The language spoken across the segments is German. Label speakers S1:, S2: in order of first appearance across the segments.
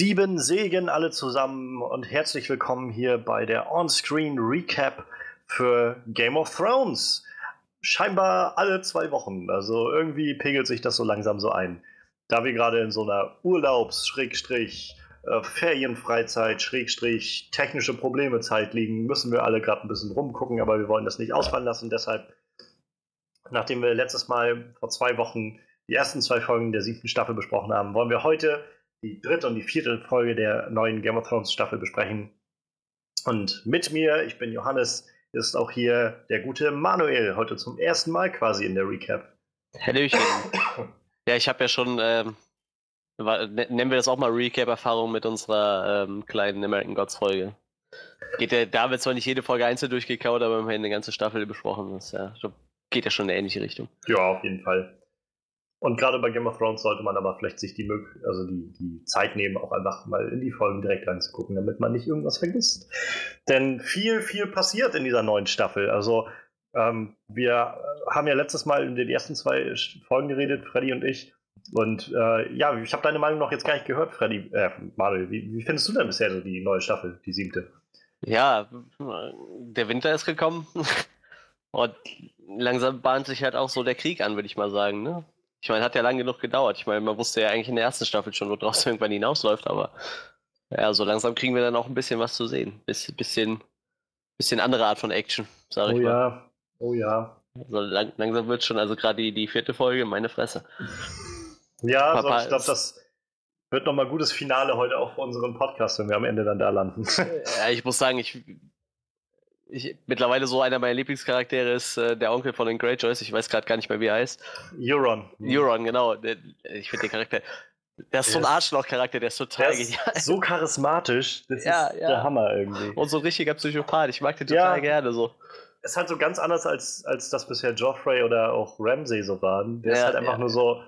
S1: Sieben Segen alle zusammen und herzlich willkommen hier bei der On-Screen Recap für Game of Thrones. Scheinbar alle zwei Wochen. Also irgendwie pegelt sich das so langsam so ein. Da wir gerade in so einer Urlaubs-, Schrägstrich, äh, Ferienfreizeit, Schrägstrich, technische Probleme Zeit liegen, müssen wir alle gerade ein bisschen rumgucken, aber wir wollen das nicht ausfallen lassen. Deshalb, nachdem wir letztes Mal vor zwei Wochen die ersten zwei Folgen der siebten Staffel besprochen haben, wollen wir heute die dritte und die vierte Folge der neuen Game of Thrones Staffel besprechen. Und mit mir, ich bin Johannes, ist auch hier der gute Manuel, heute zum ersten Mal quasi in der Recap.
S2: Hallöchen. ja, ich habe ja schon, ähm, ne, nennen wir das auch mal Recap-Erfahrung mit unserer ähm, kleinen American Gods Folge. Geht ja, da wird zwar nicht jede Folge einzeln durchgekaut, aber immerhin eine ganze Staffel besprochen. Das ja, geht ja schon in eine ähnliche Richtung.
S1: Ja, auf jeden Fall. Und gerade bei Game of Thrones sollte man aber vielleicht sich die, also die, die Zeit nehmen, auch einfach mal in die Folgen direkt reinzugucken, damit man nicht irgendwas vergisst. Denn viel, viel passiert in dieser neuen Staffel. Also ähm, wir haben ja letztes Mal in den ersten zwei Folgen geredet, Freddy und ich. Und äh, ja, ich habe deine Meinung noch jetzt gar nicht gehört, Freddy. Äh, Manuel, wie, wie findest du denn bisher so die neue Staffel, die siebte?
S2: Ja, der Winter ist gekommen. Und langsam bahnt sich halt auch so der Krieg an, würde ich mal sagen. Ne? Ich meine, hat ja lange genug gedauert. Ich meine, man wusste ja eigentlich in der ersten Staffel schon, worauf es irgendwann hinausläuft, aber ja, so langsam kriegen wir dann auch ein bisschen was zu sehen. Biss, bisschen, bisschen andere Art von Action, sage
S1: oh
S2: ich
S1: mal. Ja. Oh ja.
S2: Also lang, langsam wird schon, also gerade die, die vierte Folge, meine Fresse.
S1: Ja, also ich glaube, das wird nochmal gutes Finale heute auch für unseren Podcast, wenn wir am Ende dann da landen.
S2: ja, ich muss sagen, ich ich, mittlerweile so einer meiner Lieblingscharaktere ist äh, der Onkel von den Greyjoys. Ich weiß gerade gar nicht mehr, wie er heißt.
S1: Euron.
S2: Euron, genau. Ich finde den Charakter. Der ist so ein Arschloch-Charakter, der ist total der ist
S1: genial. So charismatisch. Das ja, ist ja. der Hammer irgendwie.
S2: Und so ein richtiger Psychopath. Ich mag den total ja. gerne so.
S1: Ist halt so ganz anders, als, als das bisher Joffrey oder auch Ramsay so waren. Der ist halt einfach nur so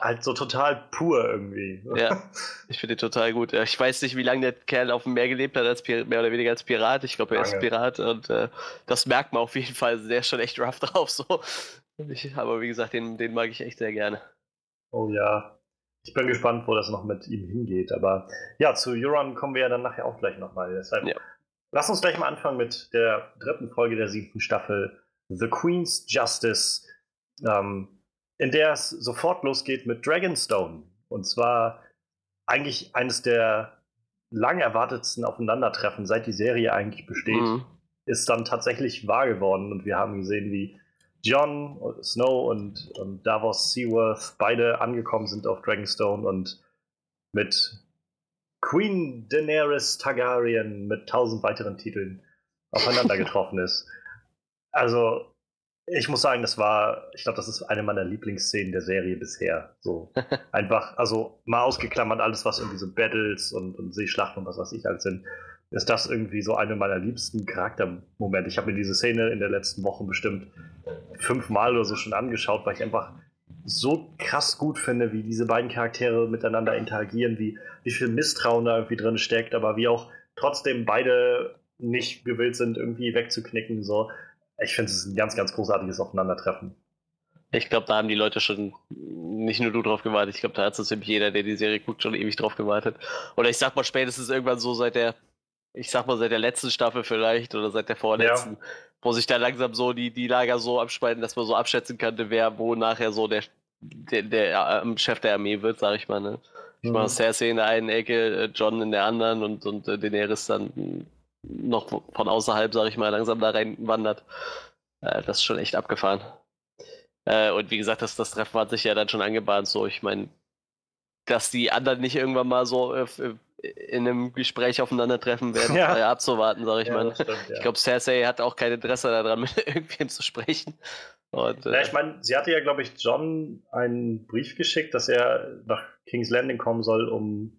S1: halt so total pur irgendwie.
S2: Ja, ich finde ihn total gut. Ich weiß nicht, wie lange der Kerl auf dem Meer gelebt hat, als mehr oder weniger als Pirat. Ich glaube, er ist Pirat und äh, das merkt man auf jeden Fall. Der ist schon echt rough drauf. So. Ich, aber wie gesagt, den, den mag ich echt sehr gerne.
S1: Oh ja. Ich bin gespannt, wo das noch mit ihm hingeht. Aber ja, zu Euron kommen wir ja dann nachher auch gleich nochmal. Deshalb ja. lass uns gleich mal anfangen mit der dritten Folge der siebten Staffel. The Queen's Justice. Ähm, in der es sofort losgeht mit Dragonstone. Und zwar eigentlich eines der lang erwartetsten Aufeinandertreffen, seit die Serie eigentlich besteht, mhm. ist dann tatsächlich wahr geworden. Und wir haben gesehen, wie Jon Snow und, und Davos Seaworth beide angekommen sind auf Dragonstone und mit Queen Daenerys Targaryen mit tausend weiteren Titeln aufeinander getroffen ist. Also ich muss sagen, das war, ich glaube, das ist eine meiner Lieblingsszenen der Serie bisher. So einfach, also mal ausgeklammert alles, was irgendwie so Battles und, und Seeschlachten und was weiß ich halt sind, ist das irgendwie so eine meiner liebsten Charaktermomente. Ich habe mir diese Szene in der letzten Woche bestimmt fünfmal oder so schon angeschaut, weil ich einfach so krass gut finde, wie diese beiden Charaktere miteinander interagieren, wie, wie viel Misstrauen da irgendwie drin steckt, aber wie auch trotzdem beide nicht gewillt sind, irgendwie wegzuknicken. So ich finde es ein ganz, ganz großartiges Aufeinandertreffen.
S2: Ich glaube, da haben die Leute schon, nicht nur du drauf gewartet, ich glaube, da hat so ziemlich jeder, der die Serie guckt, schon ewig drauf gewartet. Oder ich sag mal, spätestens irgendwann so seit der, ich sag mal, seit der letzten Staffel vielleicht oder seit der vorletzten, ja. wo sich da langsam so die, die Lager so abspalten, dass man so abschätzen könnte, wer wo nachher so der, der, der äh, Chef der Armee wird, sag ich mal. Ne? Ich mhm. meine, Cersei in der einen Ecke, äh, John in der anderen und, und äh, Daenerys dann noch von außerhalb, sag ich mal, langsam da reinwandert. Äh, das ist schon echt abgefahren. Äh, und wie gesagt, das, das Treffen hat sich ja dann schon angebahnt. So, ich meine, dass die anderen nicht irgendwann mal so äh, in einem Gespräch aufeinandertreffen werden, ja. äh, abzuwarten, sag ich ja, mal. Stimmt, ja. Ich glaube, Cersei hat auch kein Interesse daran, mit irgendwem zu sprechen.
S1: Und, ja, ich meine, sie hatte ja, glaube ich, John einen Brief geschickt, dass er nach King's Landing kommen soll, um,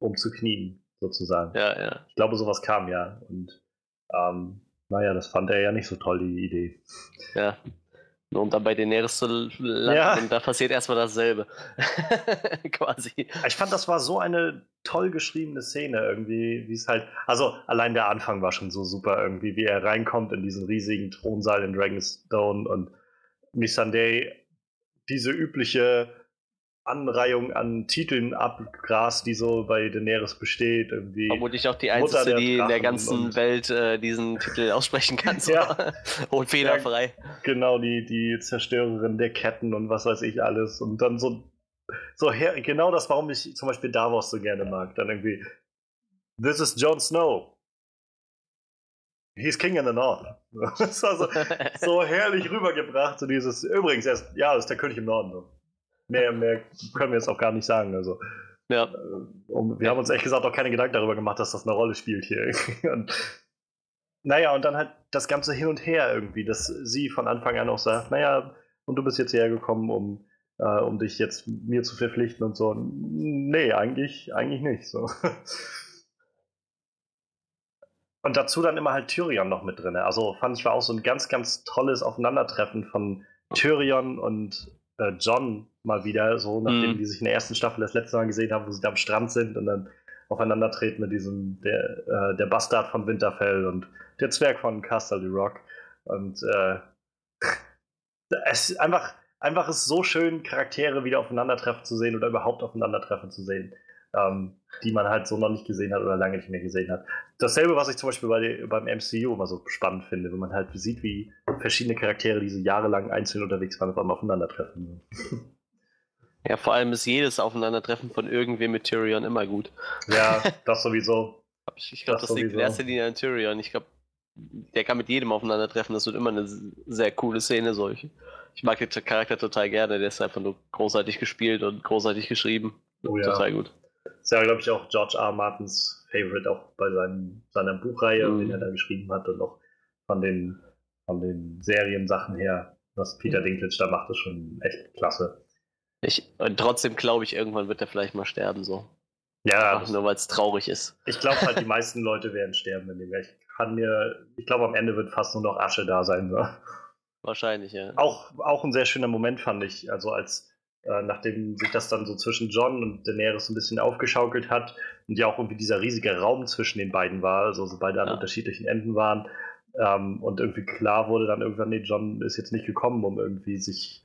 S1: um zu knien sozusagen.
S2: Ja, ja.
S1: Ich glaube, sowas kam ja. Und ähm, naja, das fand er ja nicht so toll, die Idee.
S2: Ja. Und dann bei Daenerys zu landen, ja. da passiert erstmal dasselbe. Quasi.
S1: Ich fand, das war so eine toll geschriebene Szene irgendwie, wie es halt, also allein der Anfang war schon so super irgendwie, wie er reinkommt in diesen riesigen Thronsaal in Dragonstone und Missandei diese übliche Anreihung an Titeln abgrast, die so bei Daenerys besteht. Irgendwie
S2: Vermutlich auch die einzige, die in der ganzen Welt äh, diesen Titel aussprechen kann. So. ja. und fehlerfrei.
S1: Ja, genau, die, die Zerstörerin der Ketten und was weiß ich alles. Und dann so, so her, genau das, warum ich zum Beispiel Davos so gerne mag. Dann irgendwie, This is Jon Snow. He's King in the North. Das war so, so herrlich rübergebracht. So dieses, übrigens, er ist, ja, ist der König im Norden. Mehr, mehr können wir jetzt auch gar nicht sagen. Also, ja. Äh, und wir haben uns ehrlich gesagt auch keine Gedanken darüber gemacht, dass das eine Rolle spielt hier. Und, naja, und dann halt das ganze Hin und Her irgendwie, dass sie von Anfang an auch sagt, naja, und du bist jetzt hierher gekommen, um, äh, um dich jetzt mir zu verpflichten und so. Nee, eigentlich, eigentlich nicht. So. Und dazu dann immer halt Tyrion noch mit drin. Also fand ich war auch so ein ganz, ganz tolles Aufeinandertreffen von Tyrion und äh, John mal wieder, so nachdem mhm. die sich in der ersten Staffel das letzte Mal gesehen haben, wo sie da am Strand sind und dann aufeinandertreten mit diesem, der, äh, der Bastard von Winterfell und der Zwerg von Castle Rock. Und äh, es ist einfach, einfach ist so schön, Charaktere wieder aufeinandertreffen zu sehen oder überhaupt aufeinandertreffen zu sehen ähm, die man halt so noch nicht gesehen hat oder lange nicht mehr gesehen hat. Dasselbe, was ich zum Beispiel bei, beim MCU immer so spannend finde, wenn man halt sieht, wie verschiedene Charaktere, die so jahrelang einzeln unterwegs waren, auf einmal aufeinandertreffen.
S2: Ja, vor allem ist jedes Aufeinandertreffen von irgendwem mit Tyrion immer gut.
S1: Ja, das sowieso.
S2: ich glaube, das, das liegt in erster Linie an Tyrion. Ich glaube, der kann mit jedem aufeinandertreffen. Das wird immer eine sehr coole Szene, solche. Ich mag den Charakter total gerne. Der ist einfach nur großartig gespielt und großartig geschrieben. Oh, ja. Total gut.
S1: Ist ja, glaube ich, auch George R. Martins Favorite, auch bei seinem, seiner Buchreihe, mhm. den er da geschrieben hat und auch von den, von den Seriensachen her, was Peter mhm. Dinklage da macht, ist schon echt klasse.
S2: Ich, und trotzdem glaube ich, irgendwann wird er vielleicht mal sterben, so.
S1: Ja.
S2: Einfach nur weil es traurig ist.
S1: Ich glaube halt, die meisten Leute werden sterben in dem. Ich kann mir, ich glaube, am Ende wird fast nur noch Asche da sein. So.
S2: Wahrscheinlich, ja.
S1: Auch, auch ein sehr schöner Moment fand ich, also als äh, nachdem sich das dann so zwischen John und Daenerys ein bisschen aufgeschaukelt hat und ja auch irgendwie dieser riesige Raum zwischen den beiden war, also so beide ja. an unterschiedlichen Enden waren ähm, und irgendwie klar wurde dann irgendwann, nee, John ist jetzt nicht gekommen, um irgendwie sich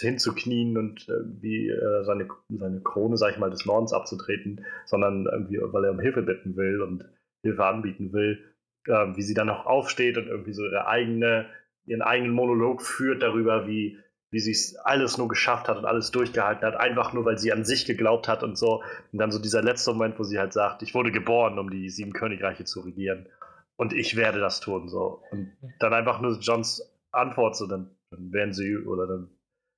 S1: hinzuknien und irgendwie äh, seine, seine Krone, sag ich mal, des Nordens abzutreten, sondern irgendwie, weil er um Hilfe bitten will und Hilfe anbieten will, äh, wie sie dann auch aufsteht und irgendwie so ihre eigene, ihren eigenen Monolog führt darüber, wie wie sie es alles nur geschafft hat und alles durchgehalten hat, einfach nur, weil sie an sich geglaubt hat und so. Und dann so dieser letzte Moment, wo sie halt sagt, ich wurde geboren, um die sieben Königreiche zu regieren. Und ich werde das tun, so. Und dann einfach nur Johns Antwort, so, dann, dann werden sie, oder dann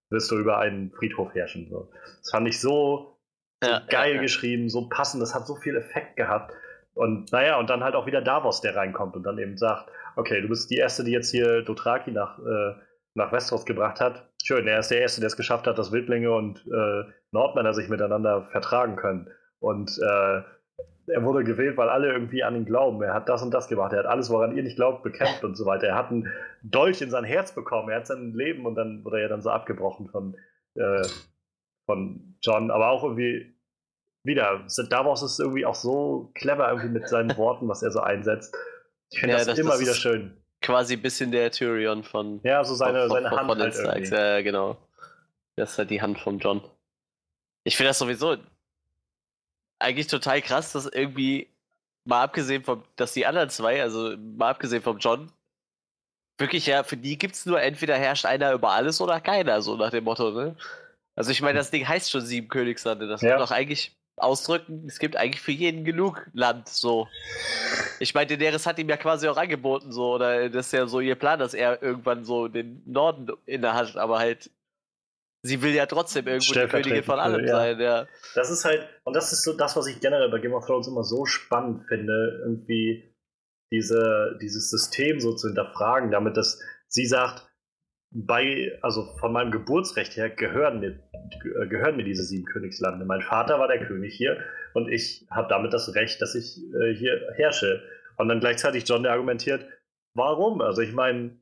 S1: wirst du über einen Friedhof herrschen, so. Das fand ich so, so ja, geil ja, ja. geschrieben, so passend, das hat so viel Effekt gehabt. Und naja, und dann halt auch wieder Davos, der reinkommt und dann eben sagt, okay, du bist die Erste, die jetzt hier Dothraki nach, äh, nach Westeros gebracht hat schön. Er ist der Erste, der es geschafft hat, dass Wildlinge und äh, Nordmänner sich miteinander vertragen können. Und äh, er wurde gewählt, weil alle irgendwie an ihn glauben. Er hat das und das gemacht. Er hat alles, woran ihr nicht glaubt, bekämpft und so weiter. Er hat einen Dolch in sein Herz bekommen. Er hat sein Leben und dann wurde er dann so abgebrochen von, äh, von John. Aber auch irgendwie wieder, Davos ist irgendwie auch so clever irgendwie mit seinen Worten, was er so einsetzt. Ich finde ja, das, das, immer das wieder schön
S2: quasi ein bisschen der Tyrion von.
S1: Ja, so seine, von, seine von, Hand. Von halt
S2: Starks. Ja, genau. Das ist halt die Hand von John. Ich finde das sowieso eigentlich total krass, dass irgendwie, mal abgesehen vom, dass die anderen zwei, also mal abgesehen vom John, wirklich ja, für die gibt es nur entweder herrscht einer über alles oder keiner, so nach dem Motto, ne? Also ich meine, das Ding heißt schon Sieben Königslande. Das ja. wird doch eigentlich ausdrücken, es gibt eigentlich für jeden genug Land, so. Ich meine, Daenerys hat ihm ja quasi auch angeboten, so, oder das ist ja so ihr Plan, dass er irgendwann so den Norden inne hat, aber halt, sie will ja trotzdem irgendwo die Königin von allem ja. sein, ja.
S1: Das ist halt, und das ist so das, was ich generell bei Game of Thrones immer so spannend finde, irgendwie diese, dieses System so zu hinterfragen, damit dass sie sagt, bei, also von meinem Geburtsrecht her gehören mir, gehören mir diese sieben Königslande. Mein Vater war der König hier und ich habe damit das Recht, dass ich äh, hier herrsche. Und dann gleichzeitig John, der argumentiert, warum? Also ich meine,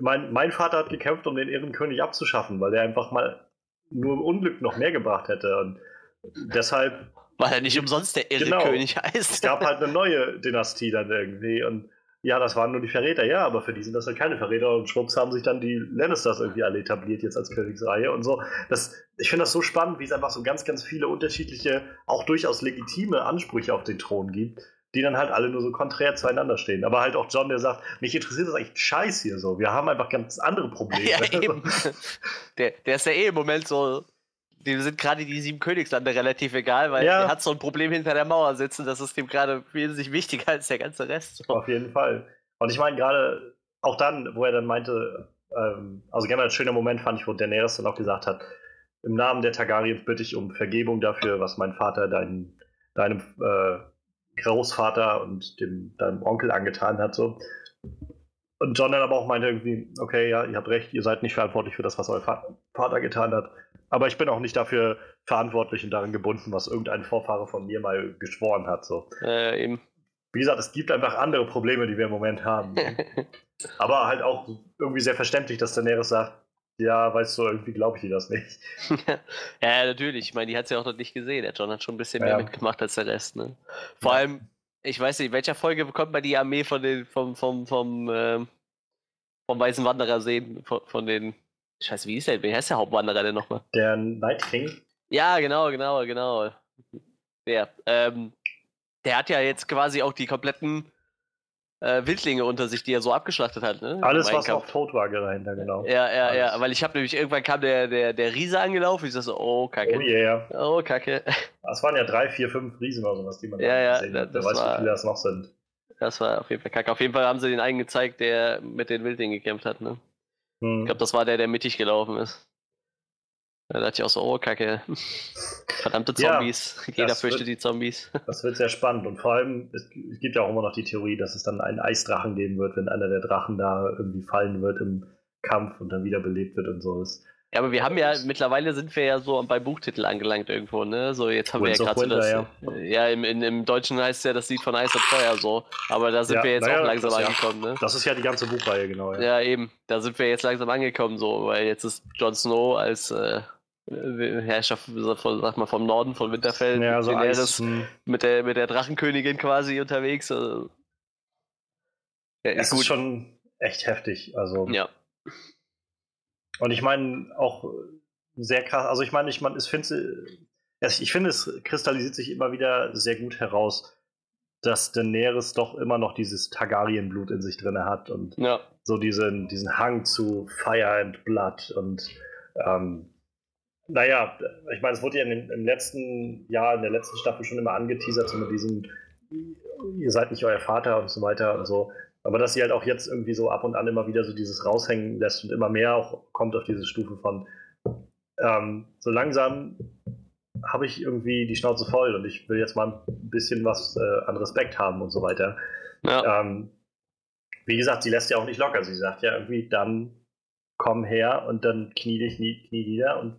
S1: mein, mein Vater hat gekämpft, um den Ehrenkönig abzuschaffen, weil der einfach mal nur im Unglück noch mehr gebracht hätte. Und deshalb.
S2: Weil er nicht umsonst der Ehrenkönig genau, heißt.
S1: Es gab halt eine neue Dynastie dann irgendwie und ja, das waren nur die Verräter, ja, aber für die sind das halt keine Verräter und schwupps haben sich dann die Lannisters irgendwie alle etabliert jetzt als Königsreihe und so. Das, ich finde das so spannend, wie es einfach so ganz, ganz viele unterschiedliche, auch durchaus legitime Ansprüche auf den Thron gibt, die dann halt alle nur so konträr zueinander stehen. Aber halt auch John, der sagt, mich interessiert das eigentlich scheiß hier so. Wir haben einfach ganz andere Probleme. Ja, eben.
S2: der, der ist ja eh im Moment so dem sind gerade die sieben Königslande relativ egal, weil ja. er hat so ein Problem hinter der Mauer sitzen, das ist dem gerade wesentlich wichtiger als der ganze Rest.
S1: Auf jeden Fall. Und ich meine, gerade auch dann, wo er dann meinte, ähm, also gerne ein schöner Moment fand ich, wo Daenerys dann auch gesagt hat, im Namen der Targaryens bitte ich um Vergebung dafür, was mein Vater dein, deinem äh, Großvater und dem, deinem Onkel angetan hat. So. Und John dann aber auch meinte irgendwie, okay, ja, ihr habt recht, ihr seid nicht verantwortlich für das, was euer Vater getan hat. Aber ich bin auch nicht dafür verantwortlich und daran gebunden, was irgendein Vorfahre von mir mal geschworen hat. So.
S2: Äh, eben.
S1: Wie gesagt, es gibt einfach andere Probleme, die wir im Moment haben. Aber halt auch irgendwie sehr verständlich, dass Daenerys sagt, ja, weißt du, irgendwie glaube ich dir das nicht.
S2: ja, natürlich. Ich meine, die hat es ja auch noch nicht gesehen. Der John hat schon ein bisschen mehr ja. mitgemacht als der Rest. Ne? Vor ja. allem, ich weiß nicht, in welcher Folge bekommt man die Armee von den, vom, vom, vom, ähm, vom Weißen Wanderer sehen, von, von den Scheiße, wie ist der? Wie heißt der Hauptwanderer denn nochmal?
S1: Der Night King.
S2: Ja, genau, genau, genau. Der. Ähm, der hat ja jetzt quasi auch die kompletten äh, Wildlinge unter sich, die er so abgeschlachtet hat. Ne?
S1: Alles, was noch tot war, dahinter, genau.
S2: Ja, ja, Alles. ja, weil ich habe nämlich irgendwann kam der, der, der Riese angelaufen. Ich so, oh, kacke.
S1: Oh yeah.
S2: Oh, kacke.
S1: Das waren ja drei, vier, fünf Riesen oder sowas, die man
S2: ja, ja, gesehen
S1: hat. Wer weiß, war, wie viele das noch sind.
S2: Das war auf jeden Fall kacke. Auf jeden Fall haben sie den einen gezeigt, der mit den Wildlingen gekämpft hat, ne? Hm. Ich glaube, das war der, der mittig gelaufen ist. Da dachte ich auch so, oh Kacke. Verdammte Zombies. Ja, Jeder fürchtet wird, die Zombies.
S1: Das wird sehr spannend. Und vor allem, es, gibt ja auch immer noch die Theorie, dass es dann einen Eisdrachen geben wird, wenn einer der Drachen da irgendwie fallen wird im Kampf und dann wiederbelebt wird und so. Das
S2: ja, aber wir haben ja, mittlerweile sind wir ja so bei Buchtitel angelangt irgendwo, ne? So, jetzt haben Winds wir ja gerade so das. Ja, ja im, in, im Deutschen heißt es ja das Lied von Eis und Feuer so. Aber da sind ja, wir jetzt naja, auch langsam angekommen,
S1: ja.
S2: ne?
S1: Das ist ja die ganze Buchreihe, genau.
S2: Ja. eben. Da sind wir jetzt langsam angekommen, so, weil jetzt ist Jon Snow als äh, Herrscher von, sag mal, vom Norden von Winterfell
S1: ja, so Eis,
S2: hm. mit, der, mit der Drachenkönigin quasi unterwegs. Also,
S1: ja, gut. ist schon echt heftig. Also.
S2: Ja.
S1: Und ich meine auch sehr krass. Also ich meine, ich, mein, ich finde, ich finde, es kristallisiert sich immer wieder sehr gut heraus, dass Daenerys doch immer noch dieses Targaryen-Blut in sich drin hat und
S2: ja.
S1: so diesen, diesen Hang zu Fire and Blood und ähm, naja, ich meine, es wurde ja in, im letzten Jahr, in der letzten Staffel schon immer angeteasert, so mit diesem, ihr seid nicht euer Vater und so weiter und so. Aber dass sie halt auch jetzt irgendwie so ab und an immer wieder so dieses raushängen lässt und immer mehr auch kommt auf diese Stufe von, ähm, so langsam habe ich irgendwie die Schnauze voll und ich will jetzt mal ein bisschen was äh, an Respekt haben und so weiter. Ja. Ähm, wie gesagt, sie lässt ja auch nicht locker. Sie sagt ja irgendwie, dann komm her und dann knie dich nie, knie nieder und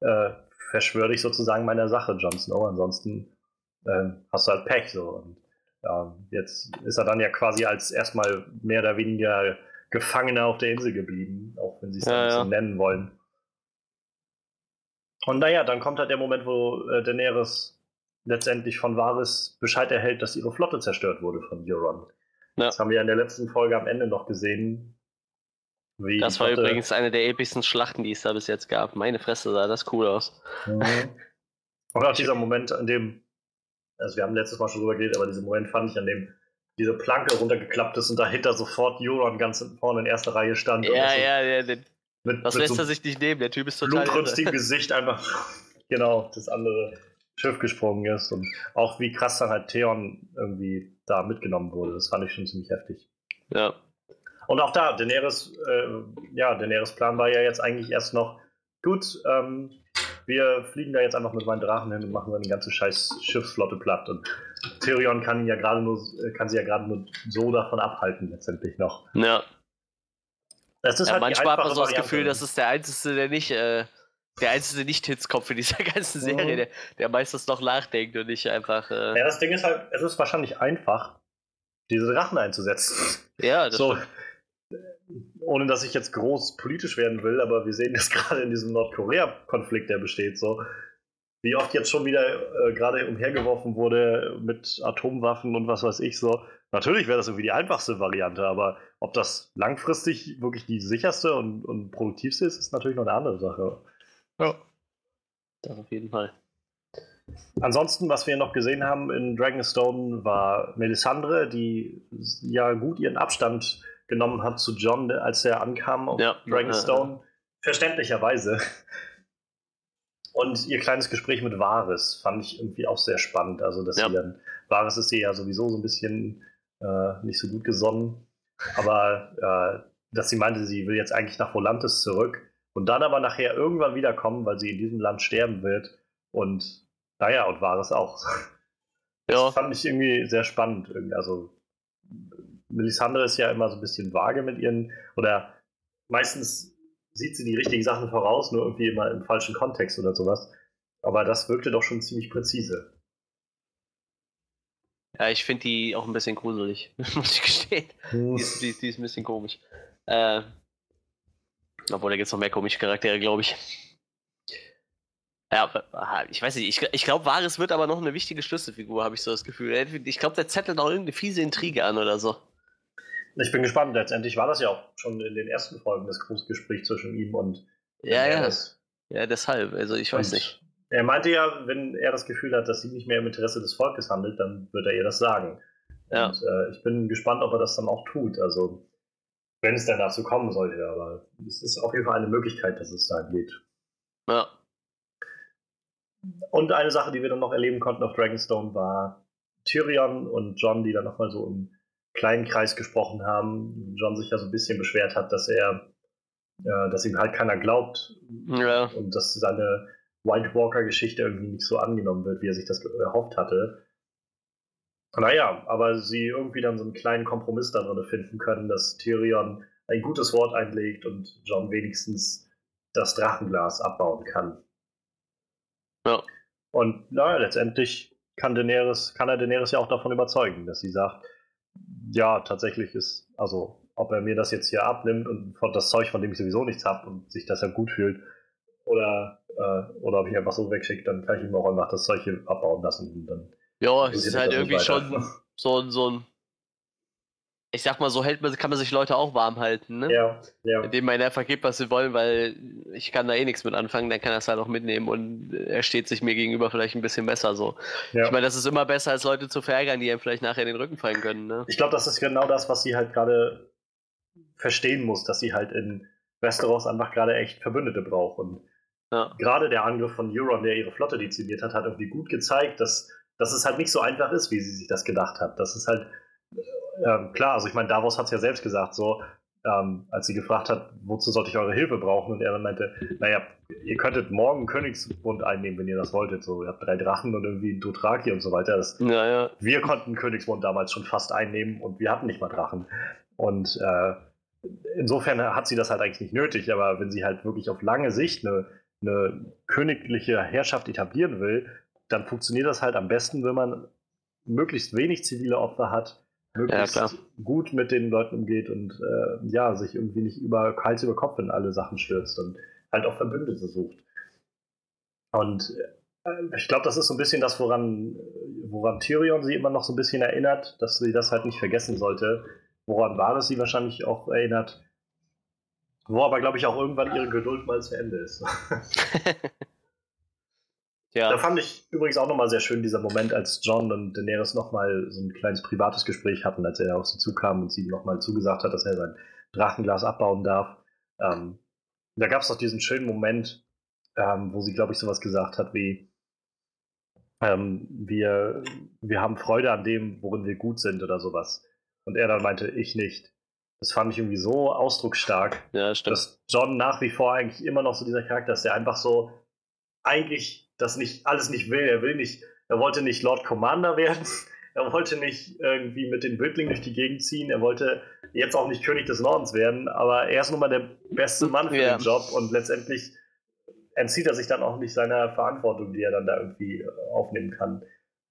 S1: äh, verschwöre dich sozusagen meiner Sache, Jon Snow. Ansonsten äh, hast du halt Pech so. Und ähm, jetzt ist er dann ja quasi als erstmal mehr oder weniger Gefangener auf der Insel geblieben, auch wenn sie es ja, ja. so nennen wollen. Und naja, dann kommt halt der Moment, wo äh, Daenerys letztendlich von Varys Bescheid erhält, dass ihre Flotte zerstört wurde von Euron. Ja. Das haben wir in der letzten Folge am Ende noch gesehen.
S2: das war Flotte... übrigens eine der epischsten Schlachten, die es da bis jetzt gab. Meine Fresse sah das cool aus.
S1: Mhm. Und auch dieser Moment, an dem, also wir haben letztes Mal schon drüber geredet, aber diesen Moment fand ich, an dem diese Planke runtergeklappt ist und dahinter sofort Euron ganz vorne in erster Reihe stand.
S2: Ja, ja, ja, den, mit, das mit lässt so er sich nicht nehmen, der Typ ist total.
S1: Blutrünstigem Gesicht einfach, genau, das andere Schiff gesprungen ist und auch wie krass dann halt Theon irgendwie da mitgenommen wurde. Das fand ich schon ziemlich heftig.
S2: Ja.
S1: Und auch da, Daenerys, äh, ja, Daenerys Plan war ja jetzt eigentlich erst noch, gut, ähm, wir fliegen da jetzt einfach mit meinen Drachen hin und machen dann die ganze scheiß Schiffsflotte platt. Und Tyrion kann ihn ja gerade nur, kann sie ja gerade nur so davon abhalten, letztendlich noch.
S2: Ja.
S1: Das ist ja,
S2: halt manchmal hat man so das Gefühl, das ist der Einzige, der nicht, äh, der einzige Nicht-Hitzkopf in dieser ganzen Serie, mhm. der, der meistens noch nachdenkt und nicht einfach. Äh...
S1: Ja, das Ding ist halt, es ist wahrscheinlich einfach, diese Drachen einzusetzen.
S2: Ja, das
S1: so. Ohne dass ich jetzt groß politisch werden will, aber wir sehen das gerade in diesem Nordkorea-Konflikt, der besteht, so. Wie oft jetzt schon wieder äh, gerade umhergeworfen wurde mit Atomwaffen und was weiß ich so. natürlich wäre das irgendwie die einfachste Variante, aber ob das langfristig wirklich die sicherste und, und produktivste ist, ist natürlich noch eine andere Sache.
S2: Ja. Das auf jeden Fall.
S1: Ansonsten, was wir noch gesehen haben in Dragonstone, war Melisandre, die ja gut ihren Abstand genommen hat zu John, als er ankam auf ja. Dragonstone. Verständlicherweise. Und ihr kleines Gespräch mit Varys fand ich irgendwie auch sehr spannend. Also, dass ja. sie dann, Varys ist ihr ja sowieso so ein bisschen äh, nicht so gut gesonnen. Aber äh, dass sie meinte, sie will jetzt eigentlich nach Volantis zurück und dann aber nachher irgendwann wiederkommen, weil sie in diesem Land sterben wird. Und naja, und Varys auch. Das ja. fand ich irgendwie sehr spannend. Also, Melisandre ist ja immer so ein bisschen vage mit ihren, oder meistens sieht sie die richtigen Sachen voraus, nur irgendwie immer im falschen Kontext oder sowas. Aber das wirkte doch schon ziemlich präzise.
S2: Ja, ich finde die auch ein bisschen gruselig, muss ich gestehen. Hm. Die, ist, die, die, ist, ein bisschen komisch. Äh, obwohl, da gibt es noch mehr komische Charaktere, glaube ich. Ja, ich weiß nicht, ich, ich glaube, Varys wird aber noch eine wichtige Schlüsselfigur, habe ich so das Gefühl. Ich glaube, der zettelt noch irgendeine fiese Intrige an oder so.
S1: Ich bin gespannt. Letztendlich war das ja auch schon in den ersten Folgen das große Gespräch zwischen ihm und.
S2: Ja, ja. Ja, deshalb. Also, ich weiß und nicht.
S1: Er meinte ja, wenn er das Gefühl hat, dass sie nicht mehr im Interesse des Volkes handelt, dann wird er ihr das sagen. Ja. Und äh, ich bin gespannt, ob er das dann auch tut. Also, wenn es dann dazu kommen sollte, aber es ist auf jeden Fall eine Möglichkeit, dass es da geht. Ja. Und eine Sache, die wir dann noch erleben konnten auf Dragonstone, war Tyrion und John, die dann nochmal so im kleinen Kreis gesprochen haben. John sich ja so ein bisschen beschwert hat, dass er, äh, dass ihm halt keiner glaubt ja. und dass seine White Walker-Geschichte irgendwie nicht so angenommen wird, wie er sich das erhofft hatte. Naja, aber sie irgendwie dann so einen kleinen Kompromiss da drin finden können, dass Tyrion ein gutes Wort einlegt und John wenigstens das Drachenglas abbauen kann. Ja. Und naja, letztendlich kann, Daenerys, kann er Daenerys ja auch davon überzeugen, dass sie sagt, ja, tatsächlich ist, also ob er mir das jetzt hier abnimmt und von das Zeug, von dem ich sowieso nichts habe und sich das ja gut fühlt, oder, äh, oder ob ich einfach so wegschicke, dann kann ich ihm auch einfach das Zeug hier abbauen lassen. Und dann
S2: ja, es ist halt irgendwie schon so ein, so ein ich sag mal, so hält man, kann man sich Leute auch warm halten, ne? Ja, ja. Indem man einfach gibt, was sie wollen, weil ich kann da eh nichts mit anfangen, dann kann er es halt auch mitnehmen und er steht sich mir gegenüber vielleicht ein bisschen besser so. Ja. Ich meine, das ist immer besser, als Leute zu verärgern, die einem vielleicht nachher in den Rücken fallen können, ne?
S1: Ich glaube, das ist genau das, was sie halt gerade verstehen muss, dass sie halt in Westeros einfach gerade echt Verbündete braucht und ja. gerade der Angriff von Euron, der ihre Flotte dezimiert hat, hat irgendwie gut gezeigt, dass, dass es halt nicht so einfach ist, wie sie sich das gedacht hat. Das ist halt ähm, klar, also ich meine, Davos hat es ja selbst gesagt, so, ähm, als sie gefragt hat, wozu sollte ich eure Hilfe brauchen? Und er dann meinte, naja, ihr könntet morgen Königsbund einnehmen, wenn ihr das wolltet. So, ihr habt drei Drachen und irgendwie Dothraki und so weiter. Das, ja, ja. Wir konnten Königsbund damals schon fast einnehmen und wir hatten nicht mal Drachen. Und äh, insofern hat sie das halt eigentlich nicht nötig, aber wenn sie halt wirklich auf lange Sicht eine, eine königliche Herrschaft etablieren will, dann funktioniert das halt am besten, wenn man möglichst wenig zivile Opfer hat, möglichst ja, gut mit den Leuten umgeht und äh, ja, sich irgendwie nicht über Hals über Kopf in alle Sachen stürzt und halt auch Verbündete sucht. Und äh, ich glaube, das ist so ein bisschen das, woran, woran Tyrion sie immer noch so ein bisschen erinnert, dass sie das halt nicht vergessen sollte. Woran war es sie wahrscheinlich auch erinnert. Wo aber, glaube ich, auch irgendwann ihre Geduld mal zu Ende ist. Ja. Da fand ich übrigens auch nochmal sehr schön dieser Moment, als John und Daenerys nochmal so ein kleines privates Gespräch hatten, als er auf sie zukam und sie nochmal zugesagt hat, dass er sein Drachenglas abbauen darf. Ähm, da gab es doch diesen schönen Moment, ähm, wo sie, glaube ich, sowas gesagt hat wie, ähm, wir, wir haben Freude an dem, worin wir gut sind oder sowas. Und er dann meinte, ich nicht. Das fand ich irgendwie so ausdrucksstark, ja, dass John nach wie vor eigentlich immer noch so dieser Charakter ist, der einfach so eigentlich das nicht alles nicht will. Er will nicht, er wollte nicht Lord Commander werden. Er wollte nicht irgendwie mit den Wildlingen durch die Gegend ziehen. Er wollte jetzt auch nicht König des Nordens werden, aber er ist nun mal der beste Mann für ja. den Job und letztendlich entzieht er sich dann auch nicht seiner Verantwortung, die er dann da irgendwie aufnehmen kann.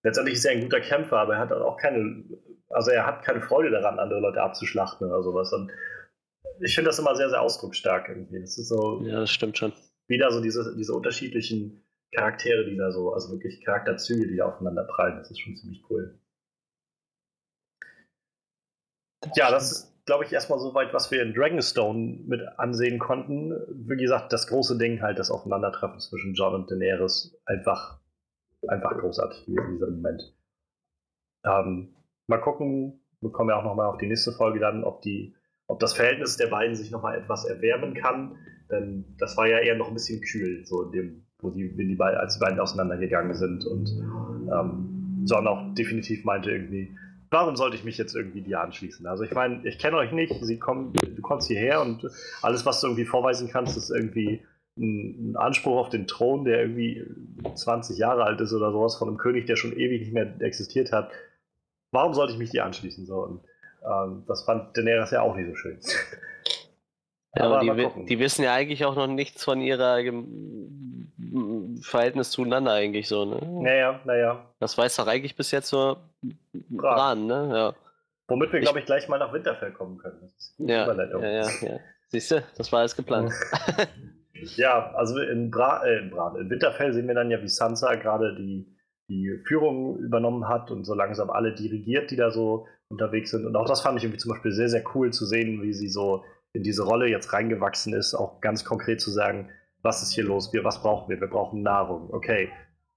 S1: Letztendlich ist er ein guter Kämpfer, aber er hat auch keine, also er hat keine Freude daran, andere Leute abzuschlachten oder sowas. Und ich finde das immer sehr, sehr ausdrucksstark irgendwie. Das ist so.
S2: Ja, das stimmt schon.
S1: Wieder so diese, diese unterschiedlichen Charaktere, die da so, also wirklich Charakterzüge, die da aufeinander prallen. Das ist schon ziemlich cool. Ja, das ist, glaube ich, erstmal so weit, was wir in Dragonstone mit ansehen konnten. Wie gesagt, das große Ding halt, das Aufeinandertreffen zwischen John und Daenerys, einfach, einfach großartig gewesen, dieser Moment. Ähm, mal gucken, wir kommen ja auch nochmal auf die nächste Folge dann, ob, die, ob das Verhältnis der beiden sich nochmal etwas erwärmen kann. Denn das war ja eher noch ein bisschen kühl, so in dem, wo die, die beiden, als die beiden auseinandergegangen sind und ähm, John auch definitiv meinte irgendwie, warum sollte ich mich jetzt irgendwie dir anschließen? Also ich meine, ich kenne euch nicht, sie kommen, du kommst hierher und alles, was du irgendwie vorweisen kannst, ist irgendwie ein, ein Anspruch auf den Thron, der irgendwie 20 Jahre alt ist oder sowas, von einem König, der schon ewig nicht mehr existiert hat. Warum sollte ich mich dir anschließen? So, und ähm, das fand Daenerys ja auch nicht so schön.
S2: Ja, aber die, die, wissen ja eigentlich auch noch nichts von ihrer Verhältnis zueinander eigentlich so, ne?
S1: Naja, naja.
S2: Das weiß doch eigentlich bis jetzt nur Bran, ne? Ja.
S1: Womit wir, glaube ich, gleich mal nach Winterfell kommen können. Das
S2: ist eine ja, Überleitung. Ja, ja, ja. Siehst du, das war alles geplant.
S1: ja, also in, Bra äh, in, Bran, in Winterfell sehen wir dann ja, wie Sansa gerade die, die Führung übernommen hat und so langsam alle dirigiert, die da so unterwegs sind. Und auch das fand ich irgendwie zum Beispiel sehr, sehr cool zu sehen, wie sie so in diese Rolle jetzt reingewachsen ist, auch ganz konkret zu sagen, was ist hier los, wir, was brauchen wir? Wir brauchen Nahrung. Okay,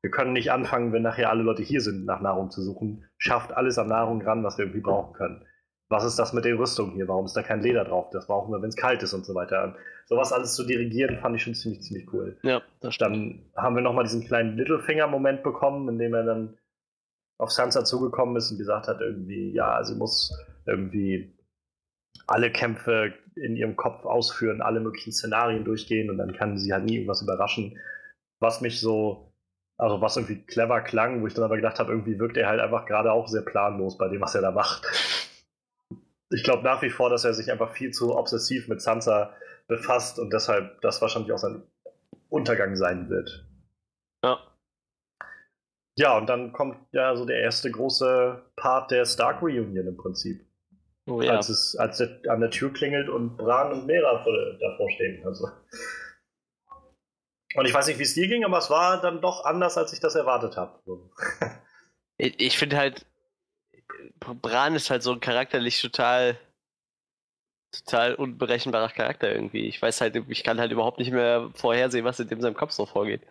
S1: wir können nicht anfangen, wenn nachher alle Leute hier sind, nach Nahrung zu suchen. Schafft alles an Nahrung ran, was wir irgendwie brauchen können. Was ist das mit den Rüstungen hier? Warum ist da kein Leder drauf? Das brauchen wir, wenn es kalt ist und so weiter. Sowas alles zu dirigieren, fand ich schon ziemlich, ziemlich cool.
S2: Ja, das
S1: stimmt. Dann haben wir nochmal diesen kleinen Littlefinger-Moment bekommen, in dem er dann auf Sansa zugekommen ist und gesagt hat, irgendwie, ja, sie muss irgendwie alle Kämpfe in ihrem Kopf ausführen, alle möglichen Szenarien durchgehen und dann kann sie halt nie irgendwas überraschen. Was mich so, also was irgendwie clever klang, wo ich dann aber gedacht habe, irgendwie wirkt er halt einfach gerade auch sehr planlos bei dem, was er da macht. Ich glaube nach wie vor, dass er sich einfach viel zu obsessiv mit Sansa befasst und deshalb das wahrscheinlich auch sein Untergang sein wird.
S2: Ja.
S1: Ja, und dann kommt ja so der erste große Part der Stark Reunion im Prinzip. Oh, ja. als, es, als es an der Tür klingelt und Bran und Mera davor stehen. Also. Und ich weiß nicht, wie es dir ging, aber es war dann doch anders, als ich das erwartet habe.
S2: ich, ich finde halt, Bran ist halt so charakterlich total total unberechenbarer Charakter irgendwie. Ich weiß halt, ich kann halt überhaupt nicht mehr vorhersehen, was in dem seinem Kopf so vorgeht.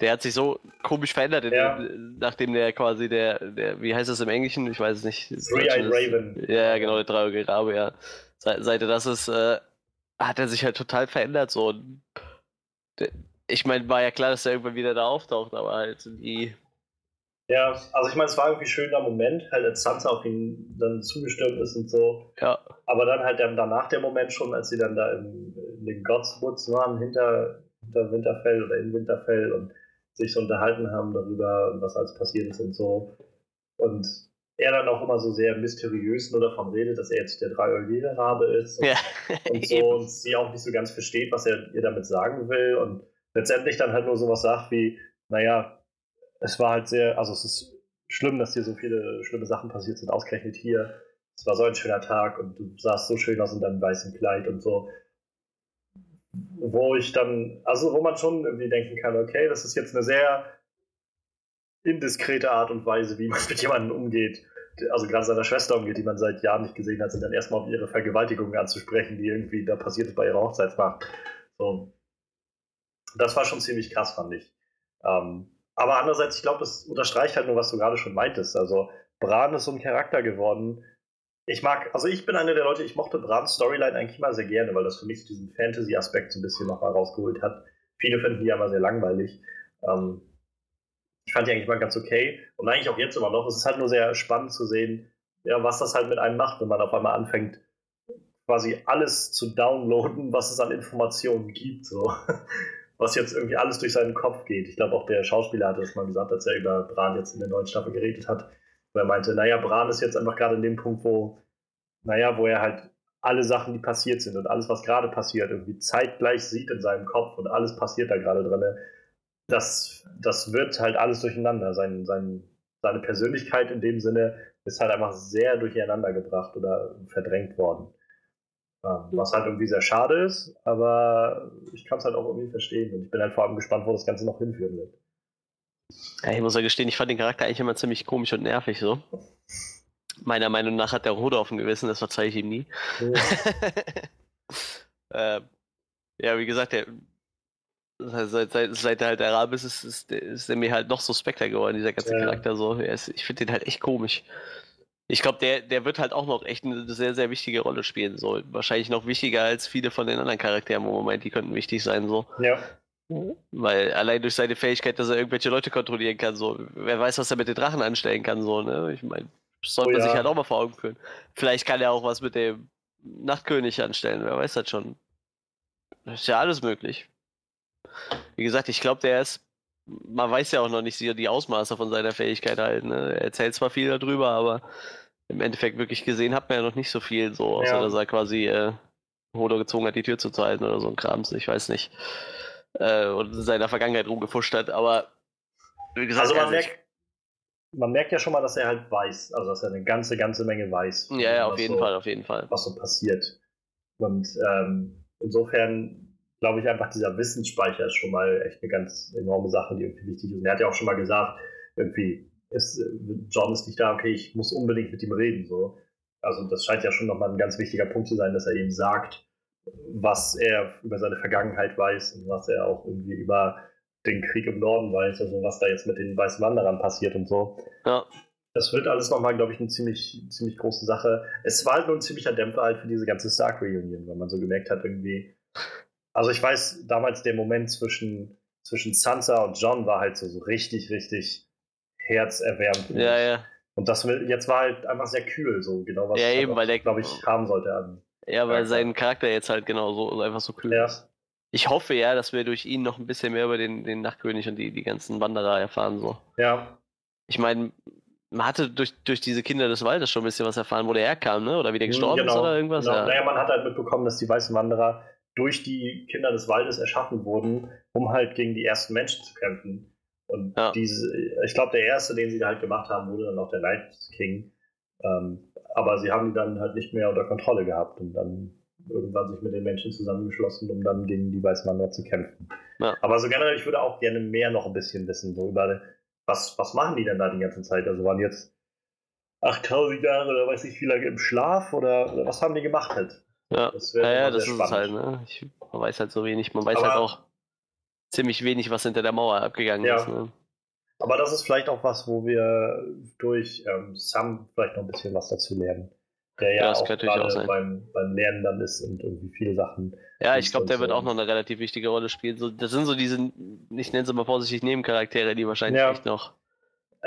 S2: Der hat sich so komisch verändert, ja. dem, nachdem der quasi der, der, wie heißt das im Englischen? Ich weiß es nicht.
S1: Three-Eyed Raven.
S2: Ja, genau, der dreieugige Rabe, ja. Seit, seit er das ist, äh, hat er sich halt total verändert, so. ich meine, war ja klar, dass er irgendwann wieder da auftaucht, aber halt die,
S1: ja, also ich meine, es war irgendwie ein schöner Moment, halt als Sansa auf ihn dann zugestürmt ist und so.
S2: Ja.
S1: Aber dann halt danach der Moment schon, als sie dann da in, in den Godswoods waren, hinter, hinter Winterfell oder in Winterfell und sich so unterhalten haben darüber, was alles passiert ist und so. Und er dann auch immer so sehr mysteriös nur davon redet, dass er jetzt der dreieugige Rabe ist und,
S2: ja.
S1: und so und sie auch nicht so ganz versteht, was er ihr damit sagen will und letztendlich dann halt nur sowas sagt wie, naja, es war halt sehr, also es ist schlimm, dass hier so viele schlimme Sachen passiert sind, ausgerechnet hier. Es war so ein schöner Tag und du sahst so schön aus in deinem weißen Kleid und so. Wo ich dann, also wo man schon irgendwie denken kann, okay, das ist jetzt eine sehr indiskrete Art und Weise, wie man mit jemandem umgeht, also gerade seiner Schwester umgeht, die man seit Jahren nicht gesehen hat, sind dann erstmal auf ihre Vergewaltigung anzusprechen, die irgendwie da passiert ist bei ihrer Hochzeitsnacht. So. Das war schon ziemlich krass, fand ich. Ähm, aber andererseits, ich glaube, das unterstreicht halt nur, was du gerade schon meintest. Also, Bran ist so ein Charakter geworden. Ich mag, also ich bin einer der Leute, ich mochte Brans Storyline eigentlich immer sehr gerne, weil das für mich diesen Fantasy-Aspekt so ein bisschen nochmal rausgeholt hat. Viele finden die ja immer sehr langweilig. Ähm, ich fand die eigentlich mal ganz okay. Und eigentlich auch jetzt immer noch. Es ist halt nur sehr spannend zu sehen, ja, was das halt mit einem macht, wenn man auf einmal anfängt, quasi alles zu downloaden, was es an Informationen gibt. So was jetzt irgendwie alles durch seinen Kopf geht. Ich glaube, auch der Schauspieler hatte das mal gesagt, als er über Bran jetzt in der neuen Staffel geredet hat, wo er meinte, naja, Bran ist jetzt einfach gerade in dem Punkt, wo, naja, wo er halt alle Sachen, die passiert sind und alles, was gerade passiert, irgendwie zeitgleich sieht in seinem Kopf und alles passiert da gerade drin. Das, das wird halt alles durcheinander. Sein, sein, seine Persönlichkeit in dem Sinne ist halt einfach sehr durcheinander gebracht oder verdrängt worden. Was halt irgendwie sehr schade ist, aber ich kann es halt auch irgendwie verstehen und ich bin halt vor allem gespannt, wo das Ganze noch hinführen wird.
S2: Ja, ich muss ja gestehen, ich fand den Charakter eigentlich immer ziemlich komisch und nervig so. Meiner Meinung nach hat der Rode auf dem Gewissen, das verzeihe ich ihm nie. Oh. äh, ja, wie gesagt, der, seit, seit, seit er halt der Rabe ist, ist, ist, ist er mir halt noch suspekter geworden, dieser ganze ja. Charakter. So. Ich finde den halt echt komisch. Ich glaube, der, der wird halt auch noch echt eine sehr, sehr wichtige Rolle spielen. So. Wahrscheinlich noch wichtiger als viele von den anderen Charakteren im Moment, die könnten wichtig sein. So.
S1: Ja.
S2: Weil allein durch seine Fähigkeit, dass er irgendwelche Leute kontrollieren kann, so, wer weiß, was er mit den Drachen anstellen kann, so, ne? Ich meine, sollte oh, man ja. sich halt auch mal vor Augen führen. Vielleicht kann er auch was mit dem Nachtkönig anstellen, wer weiß das schon. Das ist ja alles möglich. Wie gesagt, ich glaube, der ist, man weiß ja auch noch nicht die Ausmaße von seiner Fähigkeit halt, ne? Er erzählt zwar viel darüber, aber im Endeffekt wirklich gesehen hat man ja noch nicht so viel, so, außer ja. dass er quasi äh, Hodo gezwungen hat, die Tür zu halten oder so ein Krams, ich weiß nicht äh, und in seiner Vergangenheit rumgefuscht hat, aber
S1: wie gesagt, also man merkt, man merkt ja schon mal, dass er halt weiß, also dass er eine ganze, ganze Menge weiß.
S2: Ja, ja, auf jeden so, Fall, auf jeden Fall.
S1: Was so passiert. Und ähm, insofern glaube ich einfach, dieser Wissensspeicher ist schon mal echt eine ganz enorme Sache, die irgendwie wichtig ist. Und er hat ja auch schon mal gesagt, irgendwie, ist, John ist nicht da, okay, ich muss unbedingt mit ihm reden. So. Also das scheint ja schon nochmal ein ganz wichtiger Punkt zu sein, dass er eben sagt, was er über seine Vergangenheit weiß und was er auch irgendwie über den Krieg im Norden weiß, also was da jetzt mit den weißen Wanderern passiert und so.
S2: Ja.
S1: Das wird alles nochmal, glaube ich, eine ziemlich, ziemlich große Sache. Es war halt nur ein ziemlicher Dämpfer halt für diese ganze Stark Reunion, weil man so gemerkt hat, irgendwie. Also ich weiß, damals der Moment zwischen, zwischen Sansa und John war halt so, so richtig, richtig herzerwärmend.
S2: Ja, ja.
S1: Und das jetzt war halt einfach sehr kühl, so genau was
S2: ja, eben,
S1: halt weil der, glaube ich, haben sollte an
S2: ja, weil sein Charakter jetzt halt genau so einfach so kühl ja. ist. Ich hoffe ja, dass wir durch ihn noch ein bisschen mehr über den, den Nachtkönig und die, die ganzen Wanderer erfahren. So.
S1: Ja.
S2: Ich meine, man hatte durch, durch diese Kinder des Waldes schon ein bisschen was erfahren, wo der herkam, ne? Oder wie der mhm, gestorben genau, ist oder irgendwas.
S1: Genau.
S2: Ja.
S1: Naja, man hat halt mitbekommen, dass die weißen Wanderer durch die Kinder des Waldes erschaffen wurden, um halt gegen die ersten Menschen zu kämpfen. Und ja. diese, ich glaube, der erste, den sie da halt gemacht haben, wurde dann auch der Night King. Ähm, aber sie haben die dann halt nicht mehr unter Kontrolle gehabt und dann irgendwann sich mit den Menschen zusammengeschlossen, um dann gegen die Weißen Wanderer zu kämpfen. Ja. Aber so generell, ich würde auch gerne mehr noch ein bisschen wissen, so über was, was machen die denn da die ganze Zeit? Also waren jetzt 8000 Jahre oder weiß ich wie lange im Schlaf oder, oder was haben die gemacht halt?
S2: Ja, das, ja, ja, das ist es halt, ne? Ich, man weiß halt so wenig, man weiß Aber, halt auch ziemlich wenig, was hinter der Mauer abgegangen ja. ist. Ne?
S1: Aber das ist vielleicht auch was, wo wir durch ähm, Sam vielleicht noch ein bisschen was dazu lernen. Der ja, ja auch gerade beim, beim Lernen dann ist und irgendwie viele Sachen.
S2: Ja, ich glaube, der so. wird auch noch eine relativ wichtige Rolle spielen. So, das sind so diese, ich nenne sie mal vorsichtig, Nebencharaktere, die wahrscheinlich ja. noch.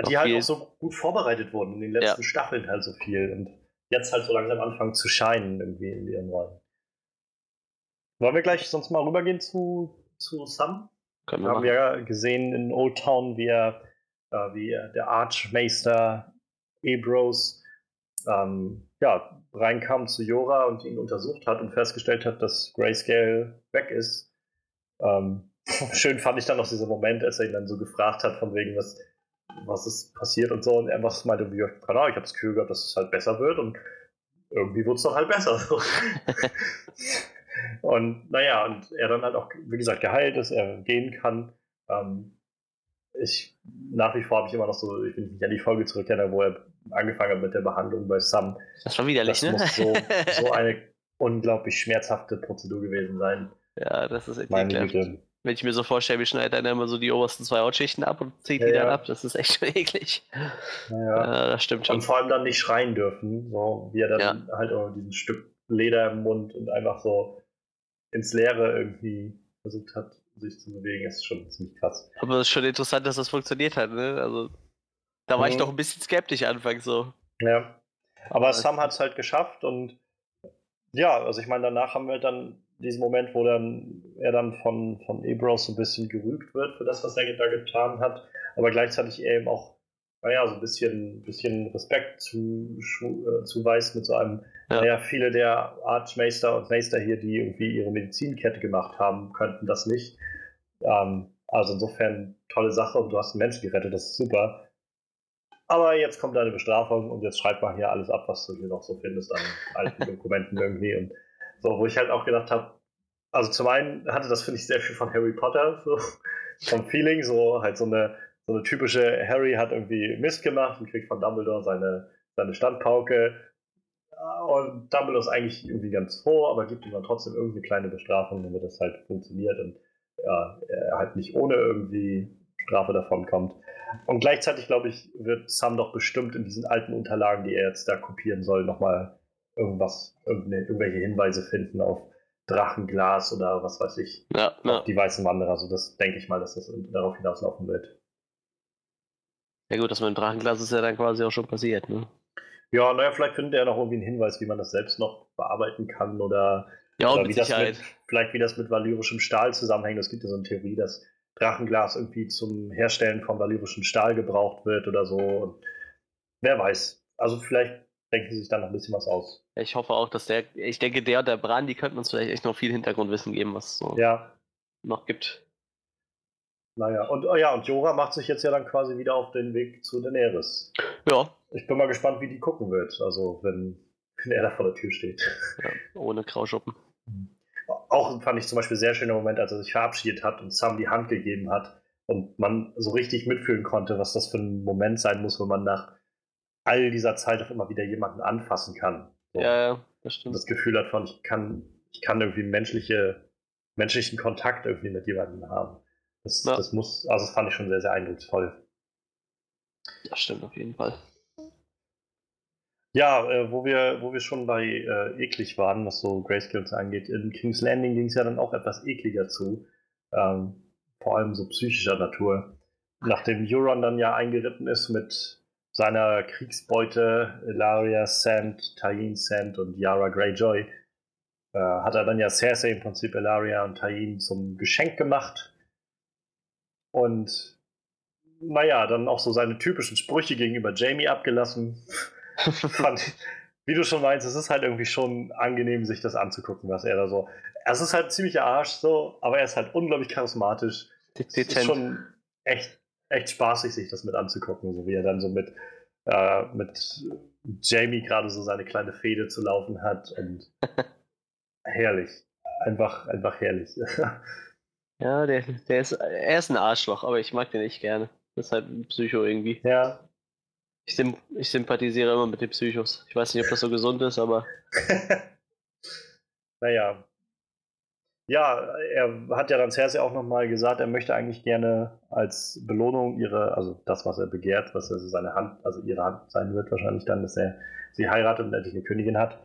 S1: Die noch halt auch so gut vorbereitet wurden in den letzten. Staffeln halt so viel und jetzt halt so langsam anfangen zu scheinen irgendwie in ihren Rollen. Wollen wir gleich sonst mal rübergehen zu, zu Sam? Können wir haben wir ja gesehen in Old Town, wie er, äh, wie der Archmeister Ebros ähm, ja, reinkam zu Jora und ihn untersucht hat und festgestellt hat, dass Grayscale weg ist. Ähm, schön fand ich dann noch dieser Moment, als er ihn dann so gefragt hat, von wegen, was, was ist passiert und so. Und er was meinte, wie, keine Ahnung, ich habe das Gefühl gehabt, dass es halt besser wird und irgendwie wurde es dann halt besser. Und naja, und er dann halt auch, wie gesagt, geheilt ist, er gehen kann. Ähm, ich, nach wie vor habe ich immer noch so, ich bin nicht an die Folge zurückkehren, wo er angefangen hat mit der Behandlung bei Sam.
S2: Das war widerlich,
S1: das ne? muss so, so eine unglaublich schmerzhafte Prozedur gewesen sein.
S2: Ja, das ist echt Meine Güte. Wenn ich mir so vorstelle, wie schneidet er dann immer so die obersten zwei Hautschichten ab und zieht ja, die dann ja. ab, das ist echt schon eklig. Ja, das stimmt schon.
S1: Und vor allem dann nicht schreien dürfen, so wie er dann halt auch diesen Stück Leder im Mund und einfach so ins Leere irgendwie versucht hat, sich zu bewegen, ist schon ziemlich krass.
S2: Aber es ist schon interessant, dass das funktioniert hat, ne? Also, da war mhm. ich doch ein bisschen skeptisch anfangs so.
S1: Ja. Aber Sam hat es halt geschafft und ja, also ich meine, danach haben wir dann diesen Moment, wo dann er dann von, von Ebros so ein bisschen gerügt wird für das, was er da getan hat, aber gleichzeitig eben auch naja, so ein bisschen, bisschen Respekt zu, äh, zuweist mit so einem, ja. naja, viele der Archmeister und Meister hier, die irgendwie ihre Medizinkette gemacht haben, könnten das nicht. Ähm, also insofern tolle Sache und du hast einen Menschen gerettet, das ist super. Aber jetzt kommt deine Bestrafung und jetzt schreib mal hier alles ab, was du hier noch so findest an alten Dokumenten irgendwie. Und so, wo ich halt auch gedacht habe, also zum einen hatte das, finde ich, sehr viel von Harry Potter, so vom Feeling, so halt so eine so eine typische Harry hat irgendwie Mist gemacht und kriegt von Dumbledore seine, seine Standpauke. Und Dumbledore ist eigentlich irgendwie ganz froh, aber gibt ihm dann trotzdem irgendwie eine kleine Bestrafung, damit das halt funktioniert und ja, er halt nicht ohne irgendwie Strafe davon kommt. Und gleichzeitig, glaube ich, wird Sam doch bestimmt in diesen alten Unterlagen, die er jetzt da kopieren soll, nochmal irgendwas, irgendwelche Hinweise finden auf Drachenglas oder was weiß ich.
S2: Ja, ja.
S1: Die weißen Wanderer. Also das denke ich mal, dass das darauf hinauslaufen wird.
S2: Ja gut, das mit dem Drachenglas ist ja dann quasi auch schon passiert, ne?
S1: Ja, naja, vielleicht findet er noch irgendwie einen Hinweis, wie man das selbst noch bearbeiten kann oder,
S2: ja,
S1: oder
S2: wie
S1: das mit, vielleicht wie das mit valyrischem Stahl zusammenhängt. Es gibt ja so eine Theorie, dass Drachenglas irgendwie zum Herstellen von valyrischem Stahl gebraucht wird oder so. Und wer weiß. Also vielleicht denken sie sich dann noch ein bisschen was aus.
S2: Ich hoffe auch, dass der, ich denke, der und der Bran, die könnten uns vielleicht echt noch viel Hintergrundwissen geben, was es so
S1: ja.
S2: noch gibt.
S1: Naja, und oh ja, und Jora macht sich jetzt ja dann quasi wieder auf den Weg zu Daenerys.
S2: Ja.
S1: Ich bin mal gespannt, wie die gucken wird, also wenn, wenn er da vor der Tür steht.
S2: Ja, ohne Grauschuppen.
S1: Auch fand ich zum Beispiel sehr schöner Moment, als er sich verabschiedet hat und Sam die Hand gegeben hat und man so richtig mitfühlen konnte, was das für ein Moment sein muss, wenn man nach all dieser Zeit auch immer wieder jemanden anfassen kann.
S2: So. Ja, ja, das stimmt.
S1: Das Gefühl hat von, ich kann, ich kann irgendwie menschliche, menschlichen Kontakt irgendwie mit jemandem haben. Das, ja. das muss, also das fand ich schon sehr, sehr eindrucksvoll.
S2: Das stimmt auf jeden Fall.
S1: Ja, äh, wo, wir, wo wir schon bei äh, eklig waren, was so Grayscales angeht, in King's Landing ging es ja dann auch etwas ekliger zu. Ähm, vor allem so psychischer Natur. Nachdem Euron dann ja eingeritten ist mit seiner Kriegsbeute Ilaria Sand, Tayin Sand und Yara Greyjoy, äh, hat er dann ja Cersei im Prinzip Ilaria und Tayin zum Geschenk gemacht. Und naja, dann auch so seine typischen Sprüche gegenüber Jamie abgelassen. Fand, wie du schon meinst, es ist halt irgendwie schon angenehm, sich das anzugucken, was er da so. Es ist halt ein ziemlicher Arsch so, aber er ist halt unglaublich charismatisch. Es ist schon echt, echt spaßig, sich das mit anzugucken, so wie er dann so mit, äh, mit Jamie gerade so seine kleine Fehde zu laufen hat und herrlich. Einfach, einfach herrlich.
S2: ja, der, der ist, er ist ein Arschloch, aber ich mag den echt gerne. Das ist halt ein Psycho irgendwie.
S1: Ja,
S2: ich, sim ich sympathisiere immer mit den Psychos. Ich weiß nicht, ob das so gesund ist, aber.
S1: naja. Ja, er hat ja dann Cersei auch nochmal gesagt, er möchte eigentlich gerne als Belohnung ihre, also das, was er begehrt, was also seine Hand, also ihre Hand sein wird, wahrscheinlich dann, dass er sie heiratet und endlich eine Königin hat.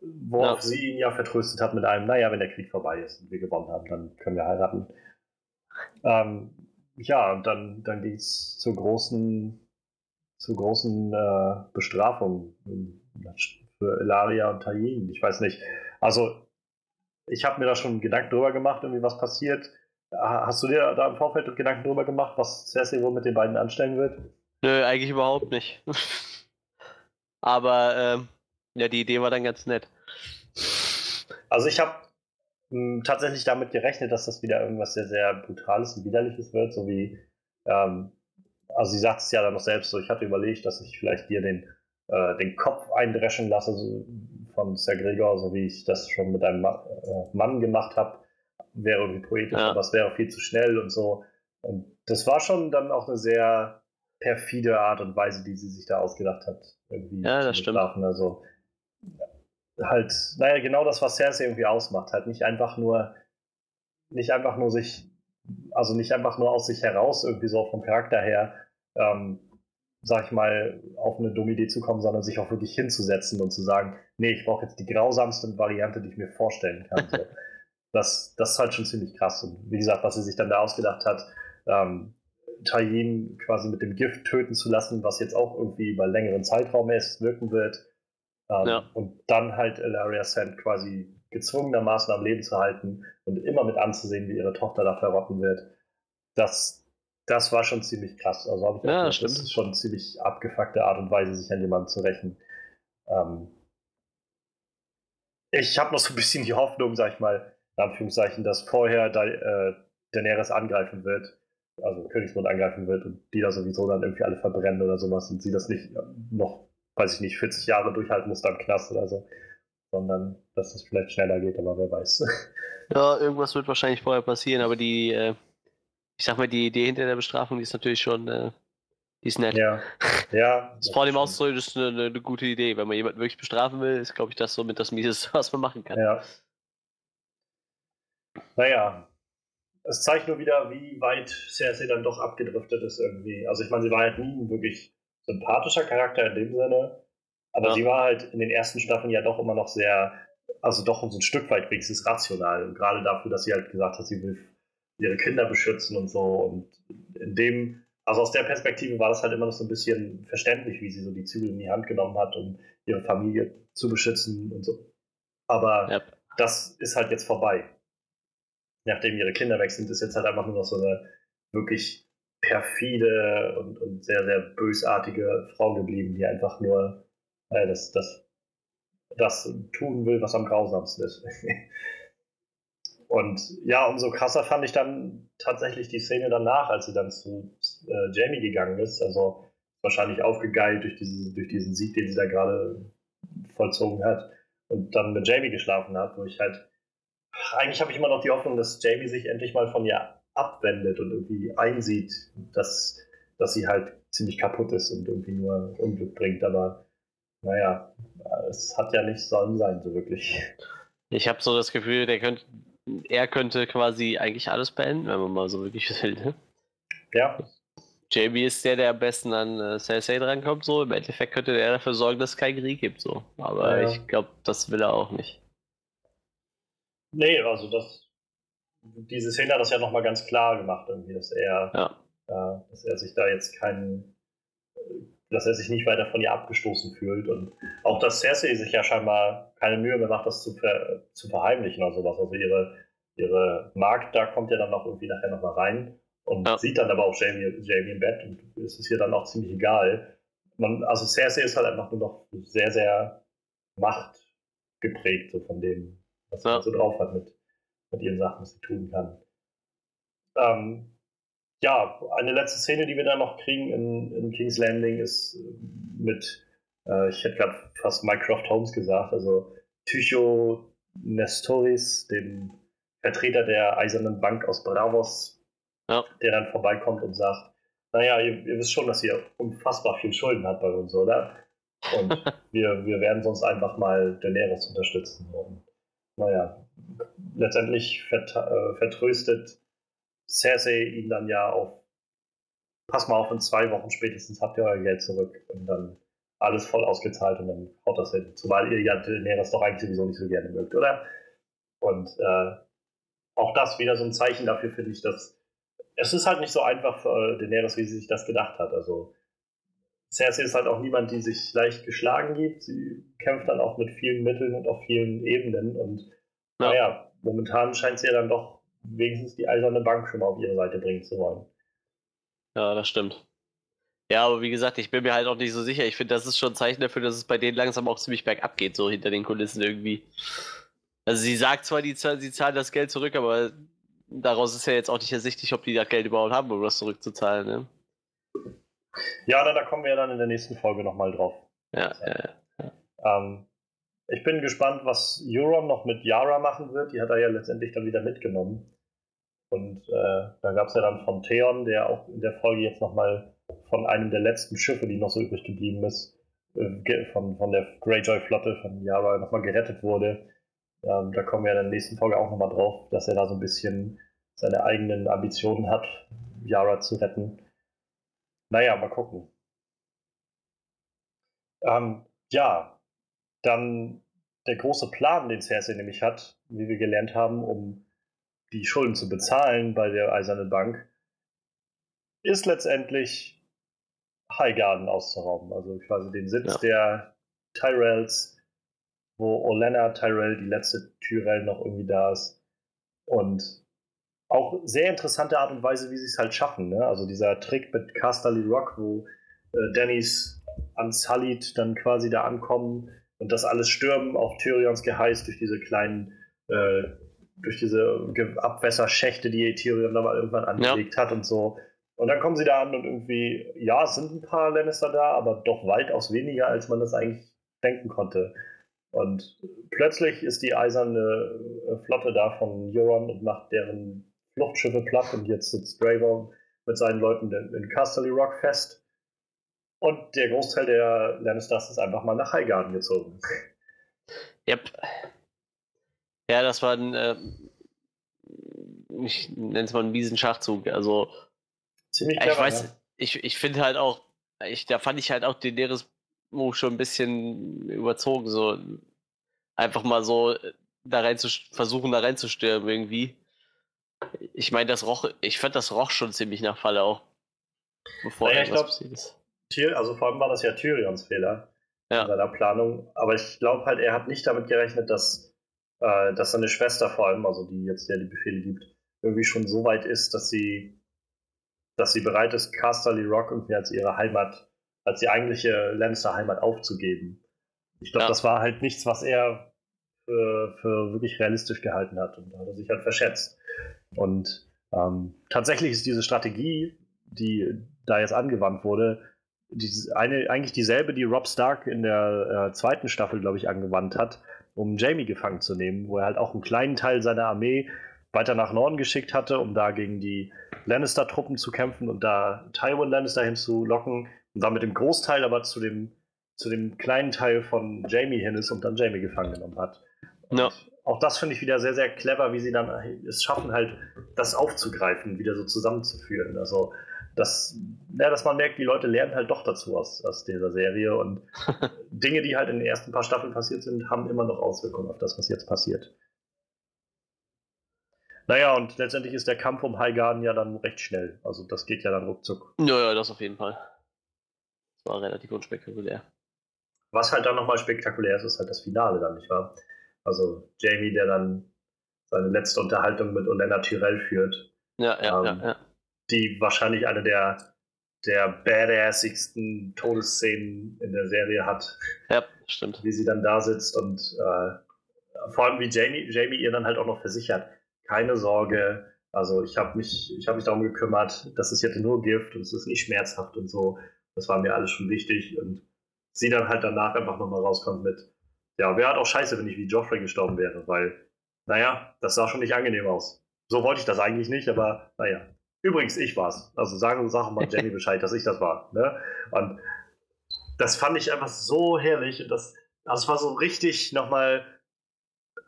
S1: Worauf ja. sie ihn ja vertröstet hat mit einem, naja, wenn der Krieg vorbei ist und wir gewonnen haben, dann können wir heiraten. Ähm, ja, und dann, dann ging es zur großen zu großen äh, Bestrafungen für Elaria und Tayin. Ich weiß nicht. Also, ich habe mir da schon Gedanken drüber gemacht, irgendwie was passiert. Hast du dir da im Vorfeld Gedanken drüber gemacht, was Cersei wohl mit den beiden anstellen wird?
S2: Nö, eigentlich überhaupt nicht. Aber ähm, ja, die Idee war dann ganz nett.
S1: Also ich habe hm, tatsächlich damit gerechnet, dass das wieder irgendwas sehr, sehr Brutales und Widerliches wird, so wie ähm, also sie sagt es ja dann noch selbst so, ich hatte überlegt, dass ich vielleicht dir den, äh, den Kopf eindreschen lasse so, von Sir Gregor, so wie ich das schon mit einem äh, Mann gemacht habe. Wäre irgendwie poetisch, ja. aber es wäre viel zu schnell und so. Und das war schon dann auch eine sehr perfide Art und Weise, die sie sich da ausgedacht hat. Irgendwie
S2: ja, das stimmt.
S1: Also halt, naja, genau das, was Cersei irgendwie ausmacht. Halt nicht einfach nur, nicht einfach nur sich also nicht einfach nur aus sich heraus, irgendwie so vom Charakter her, ähm, sag ich mal, auf eine dumme Idee zu kommen, sondern sich auch wirklich hinzusetzen und zu sagen, nee, ich brauche jetzt die grausamste Variante, die ich mir vorstellen kann. So. das, das ist halt schon ziemlich krass. Und wie gesagt, was sie sich dann da ausgedacht hat, ähm, Tayin quasi mit dem Gift töten zu lassen, was jetzt auch irgendwie über längeren Zeitraum erst wirken wird. Ähm, ja. Und dann halt Ilaria Sand quasi gezwungenermaßen am Leben zu halten und immer mit anzusehen, wie ihre Tochter da verrotten wird, das, das war schon ziemlich krass. Also habe ich
S2: ja,
S1: gedacht, das ist schon eine ziemlich abgefuckte Art und Weise, sich an jemanden zu rächen. Ähm ich habe noch so ein bisschen die Hoffnung, sag ich mal, in Anführungszeichen, dass vorher da, äh, Daenerys angreifen wird, also Königsmund angreifen wird und die da sowieso dann irgendwie alle verbrennen oder sowas und sie das nicht noch, weiß ich nicht, 40 Jahre durchhalten muss dann Knast oder so sondern dass es vielleicht schneller geht, aber wer weiß.
S2: Ja, irgendwas wird wahrscheinlich vorher passieren, aber die, äh, ich sag mal, die Idee hinter der Bestrafung, die ist natürlich schon, äh, Die ist nett.
S1: Ja. ja
S2: das vor dem auszudrücken ist eine, eine, eine, gute Idee. Wenn man jemanden wirklich bestrafen will, ist, glaube ich, das somit das Mieseste, was man machen kann.
S1: Ja. Naja. Es zeigt nur wieder, wie weit Cersei dann doch abgedriftet ist irgendwie. Also ich meine, sie war halt nie ein wirklich sympathischer Charakter in dem Sinne, aber ja. sie war halt in den ersten Staffeln ja doch immer noch sehr, also doch so ein Stück weit wenigstens rational. Und gerade dafür, dass sie halt gesagt hat, sie will ihre Kinder beschützen und so. Und in dem, also aus der Perspektive war das halt immer noch so ein bisschen verständlich, wie sie so die Zügel in die Hand genommen hat, um ihre Familie zu beschützen und so. Aber ja. das ist halt jetzt vorbei. Nachdem ihre Kinder weg sind, ist jetzt halt einfach nur noch so eine wirklich perfide und, und sehr, sehr bösartige Frau geblieben, die einfach nur äh, das, das, das tun will, was am grausamsten ist. Und ja, umso krasser fand ich dann tatsächlich die Szene danach, als sie dann zu äh, Jamie gegangen ist. Also wahrscheinlich aufgegeilt durch, diese, durch diesen Sieg, den sie da gerade vollzogen hat. Und dann mit Jamie geschlafen hat, wo ich halt. Eigentlich habe ich immer noch die Hoffnung, dass Jamie sich endlich mal von ihr abwendet und irgendwie einsieht, dass, dass sie halt ziemlich kaputt ist und irgendwie nur Unglück bringt. Aber naja, es hat ja nicht sollen sein, so wirklich.
S2: Ich habe so das Gefühl, der könnte er könnte quasi eigentlich alles beenden, wenn man mal so wirklich will. Ne?
S1: Ja.
S2: Jamie ist der, der am besten an äh, Cersei drankommt, so. Im Endeffekt könnte er dafür sorgen, dass es keinen Krieg gibt, so. Aber ja. ich glaube, das will er auch nicht.
S1: Nee, also das. Diese Szene hat das ja nochmal ganz klar gemacht, irgendwie, dass er, ja. äh, dass er sich da jetzt keinen dass er sich nicht weiter von ihr abgestoßen fühlt. Und auch, dass Cersei sich ja scheinbar keine Mühe mehr macht, das zu, ver zu verheimlichen oder sowas. Also ihre, ihre Magd, da kommt ja dann auch irgendwie nachher nochmal rein und ja. sieht dann aber auch Jamie, Jamie im Bett und es ist ihr dann auch ziemlich egal. Man, also Cersei ist halt einfach nur noch sehr, sehr machtgeprägt, so von dem, was ja. sie so drauf hat mit, mit ihren Sachen, was sie tun kann. Ähm, ja, eine letzte Szene, die wir dann noch kriegen in, in King's Landing, ist mit, äh, ich hätte gerade fast Mycroft Holmes gesagt, also Tycho Nestoris, dem Vertreter der Eisernen Bank aus Bravos, ja. der dann vorbeikommt und sagt, naja, ihr, ihr wisst schon, dass ihr unfassbar viel Schulden habt bei uns, oder? Und wir, wir werden sonst einfach mal Daenerys unterstützen. Und naja, letztendlich vert, äh, vertröstet Cersei ihn dann ja auf, pass mal auf, in zwei Wochen spätestens habt ihr euer Geld zurück und dann alles voll ausgezahlt und dann haut das hin. Zumal ihr ja Daenerys doch eigentlich sowieso nicht so gerne mögt, oder? Und äh, auch das wieder so ein Zeichen dafür, finde ich, dass es ist halt nicht so einfach für Daenerys, wie sie sich das gedacht hat. Also Cersei ist halt auch niemand, die sich leicht geschlagen gibt. Sie kämpft dann auch mit vielen Mitteln und auf vielen Ebenen und ja. naja, momentan scheint sie ja dann doch wenigstens die eiserne Bank schon mal auf ihre Seite bringen zu wollen.
S2: Ja, das stimmt. Ja, aber wie gesagt, ich bin mir halt auch nicht so sicher. Ich finde, das ist schon ein Zeichen dafür, dass es bei denen langsam auch ziemlich bergab geht, so hinter den Kulissen irgendwie. Also sie sagt zwar, die, sie zahlen das Geld zurück, aber daraus ist ja jetzt auch nicht ersichtlich, ob die das Geld überhaupt haben, um das zurückzuzahlen. Ne?
S1: Ja, da, da kommen wir ja dann in der nächsten Folge nochmal drauf.
S2: Ja, ja,
S1: ja. Ähm, ich bin gespannt, was Euron noch mit Yara machen wird. Die hat er ja letztendlich dann wieder mitgenommen. Und äh, da gab es ja dann von Theon, der auch in der Folge jetzt nochmal von einem der letzten Schiffe, die noch so übrig geblieben ist, äh, von, von der Greyjoy-Flotte von Yara nochmal gerettet wurde. Ähm, da kommen wir in der nächsten Folge auch nochmal drauf, dass er da so ein bisschen seine eigenen Ambitionen hat, Yara zu retten. Naja, mal gucken. Ähm, ja, dann der große Plan, den Cersei nämlich hat, wie wir gelernt haben, um die Schulden zu bezahlen bei der Eisernen Bank, ist letztendlich Highgarden auszurauben. Also quasi den Sitz ja. der Tyrells, wo Olenna Tyrell, die letzte Tyrell, noch irgendwie da ist. Und auch sehr interessante Art und Weise, wie sie es halt schaffen. Ne? Also dieser Trick mit Casterly Rock, wo äh, Dannys Unsullied dann quasi da ankommen und das alles stürmen auf Tyrions Geheiß durch diese kleinen, äh, durch diese Abwässerschächte, die Tyrion da mal irgendwann angelegt ja. hat und so. Und dann kommen sie da an und irgendwie, ja, es sind ein paar Lannister da, aber doch weitaus weniger, als man das eigentlich denken konnte. Und plötzlich ist die eiserne äh, Flotte da von Euron und macht deren Fluchtschiffe platt und jetzt sitzt Dragon mit seinen Leuten in Casterly Rock fest. Und der Großteil der Lannisters ist einfach mal nach Highgarden gezogen.
S2: Yep. Ja, das war ein, äh, ich nenne es mal einen miesen Schachzug. Also,
S1: Ziemlich clever,
S2: ich weiß,
S1: ne?
S2: ich, ich finde halt auch, ich, da fand ich halt auch Daenerys Move schon ein bisschen überzogen, so einfach mal so da rein zu versuchen, da reinzustürmen irgendwie. Ich meine, das roch, ich fand das roch schon ziemlich nach Falle auch. Bevor
S1: Naja, ich
S2: irgendwas
S1: also vor allem war das ja Tyrions Fehler
S2: Ja.
S1: in seiner Planung. Aber ich glaube halt, er hat nicht damit gerechnet, dass, äh, dass seine Schwester vor allem, also die jetzt ja die Befehle gibt, irgendwie schon so weit ist, dass sie, dass sie bereit ist, Casterly Rock irgendwie als ihre Heimat, als die eigentliche Lannister-Heimat aufzugeben. Ich glaube,
S2: Ja.
S1: das war halt nichts, was er für, für wirklich realistisch gehalten hat. Und da hat er sich halt verschätzt. Und ähm, tatsächlich ist diese Strategie, die da jetzt angewandt wurde, diese, eine, eigentlich dieselbe, die Rob Stark in der äh, zweiten Staffel, glaube ich, angewandt hat, um Jamie gefangen zu nehmen, wo er halt auch einen kleinen Teil seiner Armee weiter nach Norden geschickt hatte, um da gegen die Lannister-Truppen zu kämpfen und da Tywin Lannister hinzulocken und dann mit dem Großteil aber zu dem, zu dem kleinen Teil von Jamie hin ist und dann Jamie gefangen genommen hat.
S2: Ja.
S1: Auch das finde ich wieder sehr, sehr clever, wie sie dann es schaffen, halt das aufzugreifen, wieder so zusammenzuführen. Also, dass, ja, dass man merkt, die Leute lernen halt doch dazu aus, aus dieser Serie und Dinge, die halt in den ersten paar Staffeln passiert sind, haben immer noch Auswirkungen auf das, was jetzt passiert. Naja, und letztendlich ist der Kampf um Highgarden ja dann recht schnell. Also das geht ja dann ruckzuck.
S2: Ja, ja, das auf jeden Fall. Das war relativ unspektakulär.
S1: Was halt dann nochmal spektakulär ist, ist halt das Finale dann, nicht wahr? Also Jamie, der dann seine letzte Unterhaltung mit Olenna Tyrell führt,
S2: Ja, ja,
S1: Ähm,
S2: ja, ja.
S1: Die wahrscheinlich eine der, der badassigsten Todesszenen in der Serie hat.
S2: Ja, stimmt.
S1: wie sie dann da sitzt und äh, vor allem wie Jamie, Jamie ihr dann halt auch noch versichert, keine Sorge, also ich habe mich, ich habe mich darum gekümmert, das ist jetzt nur Gift und es ist nicht schmerzhaft und so. Das war mir alles schon wichtig und sie dann halt danach einfach nochmal rauskommt mit, ja, wäre halt auch scheiße, wenn ich wie Joffrey gestorben wäre, weil, naja, das sah schon nicht angenehm aus. So wollte ich das eigentlich nicht, aber naja. Übrigens, ich war's. Also sagen, sagen mal Jamie Bescheid, dass ich das war. Ne? Und das fand ich einfach so herrlich. Und das, also es war so richtig nochmal,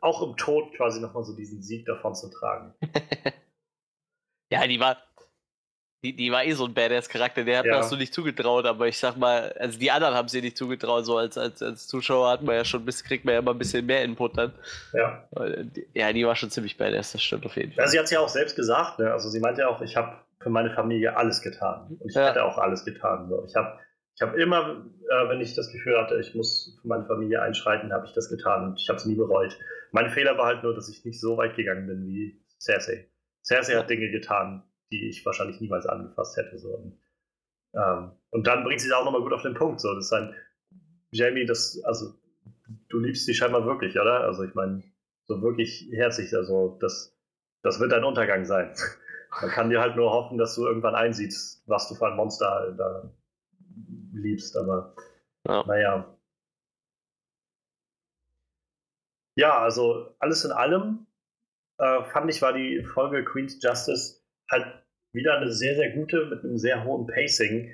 S1: auch im Tod quasi nochmal so diesen Sieg davon zu tragen.
S2: Ja, die war. Die, die war eh so ein Badass-Charakter, der hat mir
S1: Ja.
S2: das so nicht zugetraut, aber ich sag mal, also die anderen haben sie nicht zugetraut, so als, als, als Zuschauer hat man ja schon ein bisschen, kriegt man ja immer ein bisschen mehr Input dann.
S1: Ja.
S2: Äh, Ja, die war schon ziemlich badass, das stimmt auf jeden Fall.
S1: ja sie hat es ja auch selbst gesagt. Ne? Also sie meinte ja auch, ich habe für meine Familie alles getan. Und ich
S2: Ja.
S1: hätte auch alles getan. So. Ich habe ich hab immer, äh, wenn ich das Gefühl hatte, ich muss für meine Familie einschreiten, habe ich das getan. Und ich habe es nie bereut. Mein Fehler war halt nur, dass ich nicht so weit gegangen bin wie Cersei. Cersei hat Dinge getan, die ich wahrscheinlich niemals angefasst hätte. So. Und, ähm, und dann bringt sie es auch nochmal gut auf den Punkt. So. Das ist ein Jamie, das, also du liebst sie scheinbar wirklich, oder? Also ich meine, so wirklich herzlich, also das, das wird dein Untergang sein. Man kann dir halt nur hoffen, dass du irgendwann einsiehst, was du für ein Monster da liebst, aber
S2: Ja.
S1: naja. Ja, also alles in allem äh, fand ich, war die Folge Queen's Justice halt wieder eine sehr, sehr gute mit einem sehr hohen Pacing,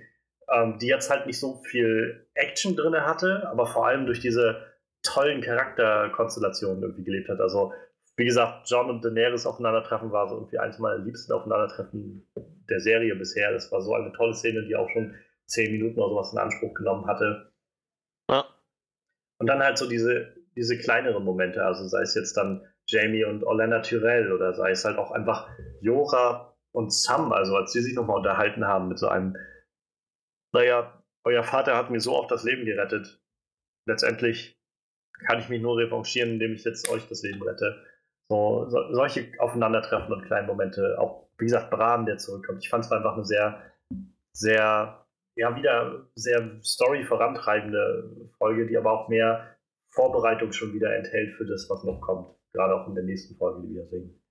S1: ähm, die jetzt halt nicht so viel Action drin hatte, aber vor allem durch diese tollen Charakterkonstellationen irgendwie gelebt hat. Also, wie gesagt, John und Daenerys aufeinandertreffen war so irgendwie eins meiner liebsten Aufeinandertreffen der Serie bisher. Das war so eine tolle Szene, die auch schon zehn Minuten oder sowas in Anspruch genommen hatte.
S2: Ja.
S1: Und dann halt so diese, diese kleineren Momente, also sei es jetzt dann Jamie und Orlando Tyrell oder sei es halt auch einfach Jora und Sam, also als sie sich nochmal unterhalten haben mit so einem, naja, euer Vater hat mir so oft das Leben gerettet. Letztendlich kann ich mich nur revanchieren, indem ich jetzt euch das Leben rette. So, so solche Aufeinandertreffen und kleine Momente, auch wie gesagt, Bran, der zurückkommt. Ich fand es einfach eine sehr, sehr, ja, wieder sehr Story vorantreibende Folge, die aber auch mehr Vorbereitung schon wieder enthält für das, was noch kommt. Gerade auch in der nächsten Folge, die wir sehen.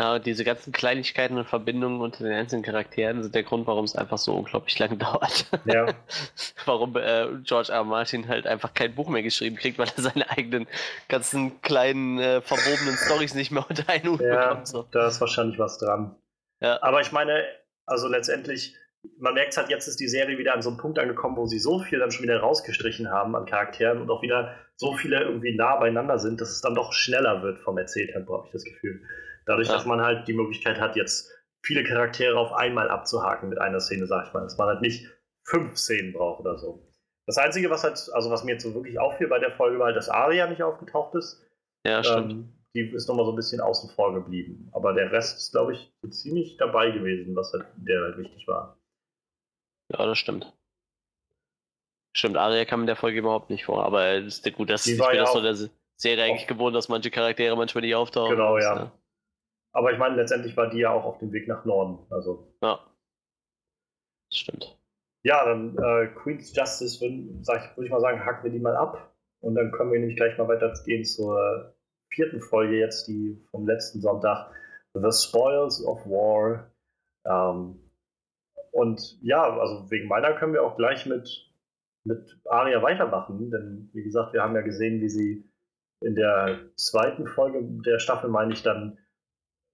S2: Ja, und diese ganzen Kleinigkeiten und Verbindungen unter den einzelnen Charakteren sind der Grund, warum es einfach so unglaublich lange dauert.
S1: Ja.
S2: warum äh, George R. R. Martin halt einfach kein Buch mehr geschrieben kriegt, weil er seine eigenen ganzen kleinen äh, verwobenen Storys nicht mehr unter einen Hut
S1: Ja,
S2: bekommt. So.
S1: da ist wahrscheinlich was dran.
S2: Ja.
S1: Aber ich meine, also letztendlich, man merkt halt, jetzt ist die Serie wieder an so einem Punkt angekommen, wo sie so viel dann schon wieder rausgestrichen haben an Charakteren und auch wieder so viele irgendwie nah beieinander sind, dass es dann doch schneller wird vom Erzähltempo, habe ich das Gefühl. Dadurch, ja. dass man halt die Möglichkeit hat, jetzt viele Charaktere auf einmal abzuhaken mit einer Szene, sag ich mal. Dass man halt nicht fünf Szenen braucht oder so. Das Einzige, was halt, also was mir jetzt so wirklich auffiel bei der Folge, war halt, dass Aria nicht aufgetaucht ist.
S2: Ja, stimmt. Ähm,
S1: die ist nochmal so ein bisschen außen vor geblieben. Aber der Rest ist, glaube ich, so ziemlich dabei gewesen, was halt, der halt wichtig war.
S2: Ja, das stimmt. Stimmt, Aria kam in der Folge überhaupt nicht vor, aber ist gut, das, ich bin ja das so der Serie eigentlich gewohnt, dass manche Charaktere manchmal nicht auftauchen.
S1: Genau, ja. ja. Aber ich meine, letztendlich war die ja auch auf dem Weg nach Norden. Also.
S2: Ja. Das stimmt.
S1: Ja, dann äh, Queen's Justice, würde würd ich mal sagen, hacken wir die mal ab. Und dann können wir nämlich gleich mal weitergehen zur vierten Folge jetzt, die vom letzten Sonntag. The Spoils of War. Ähm, und ja, also wegen meiner können wir auch gleich mit, mit Aria weitermachen, denn wie gesagt, wir haben ja gesehen, wie sie in der zweiten Folge der Staffel, meine ich, dann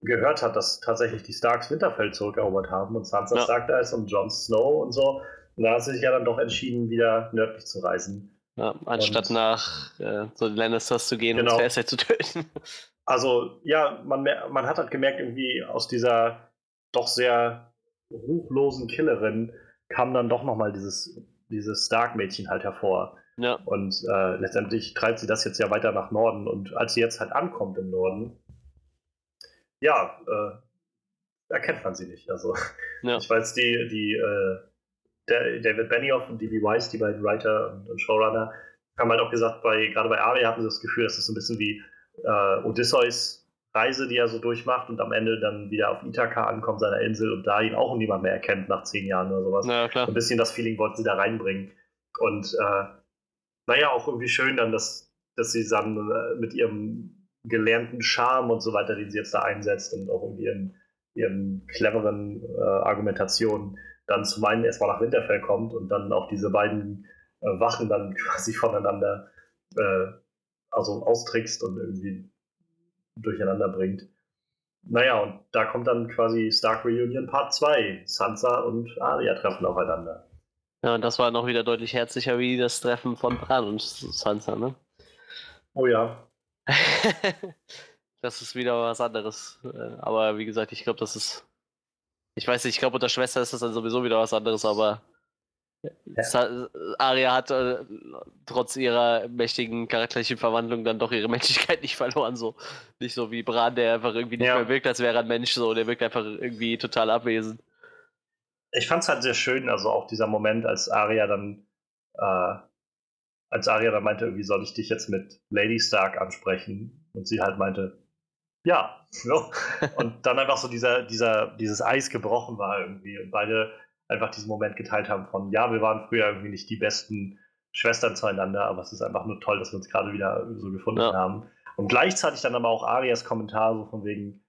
S1: gehört hat, dass tatsächlich die Starks Winterfell zurückerobert haben und Sansa ja. Stark da ist und Jon Snow und so. Und da hat sie sich ja dann doch entschieden, wieder nördlich zu reisen.
S2: Ja, anstatt und, nach äh, so Lannisters zu gehen genau. und Cersei zu töten.
S1: Also ja, man, man hat halt gemerkt, irgendwie aus dieser doch sehr ruchlosen Killerin kam dann doch nochmal dieses, dieses Stark-Mädchen halt hervor.
S2: Ja.
S1: Und äh, letztendlich treibt sie das jetzt ja weiter nach Norden. Und als sie jetzt halt ankommt im Norden, ja, äh, erkennt man sie nicht. Also ja. ich weiß, die, die äh, der, David Benioff und D.B. Weiss, die beiden Writer und, und, Showrunner, haben halt auch gesagt, bei, gerade bei Aria hatten sie das Gefühl, dass es so ein bisschen wie äh, Odysseus Reise, die er so durchmacht und am Ende dann wieder auf Ithaka ankommt, seiner Insel und da ihn auch niemand mehr erkennt nach zehn Jahren oder sowas.
S2: Ja, klar.
S1: Ein bisschen das Feeling wollten sie da reinbringen. Und äh, naja, auch irgendwie schön dann, dass, dass sie dann äh, mit ihrem gelernten Charme und so weiter, den sie jetzt da einsetzt und auch irgendwie ihren, ihren cleveren äh, Argumentationen dann zum einen erstmal nach Winterfell kommt und dann auch diese beiden äh, Wachen dann quasi voneinander äh, also austrickst und irgendwie durcheinander bringt. Naja, und da kommt dann quasi Stark Reunion Part 2. Sansa und Arya treffen aufeinander.
S2: Ja, und das war noch wieder deutlich herzlicher wie das Treffen von Bran und Sansa, ne?
S1: Oh ja.
S2: das ist wieder was anderes. Äh, aber wie gesagt, ich glaube, das ist. Ich weiß nicht, ich glaube, unter Schwester ist das dann sowieso wieder was anderes, aber ja. Arya hat äh, trotz ihrer mächtigen charakterlichen Verwandlung dann doch ihre Menschlichkeit nicht verloren. So. Nicht so wie Bran, der einfach irgendwie nicht ja. mehr wirkt, als wäre ein Mensch. So. Der wirkt einfach irgendwie total abwesend.
S1: Ich fand es halt sehr schön, also auch dieser Moment, als Arya dann, äh, als Arya dann meinte, irgendwie soll ich dich jetzt mit Lady Stark ansprechen? Und sie halt meinte, ja. So. Und dann einfach so dieser, dieser, dieses Eis gebrochen war irgendwie. Und beide einfach diesen Moment geteilt haben von, ja, wir waren früher irgendwie nicht die besten Schwestern zueinander, aber es ist einfach nur toll, dass wir uns gerade wieder so gefunden ja. haben. Und gleichzeitig dann aber auch Arias Kommentar so von wegen,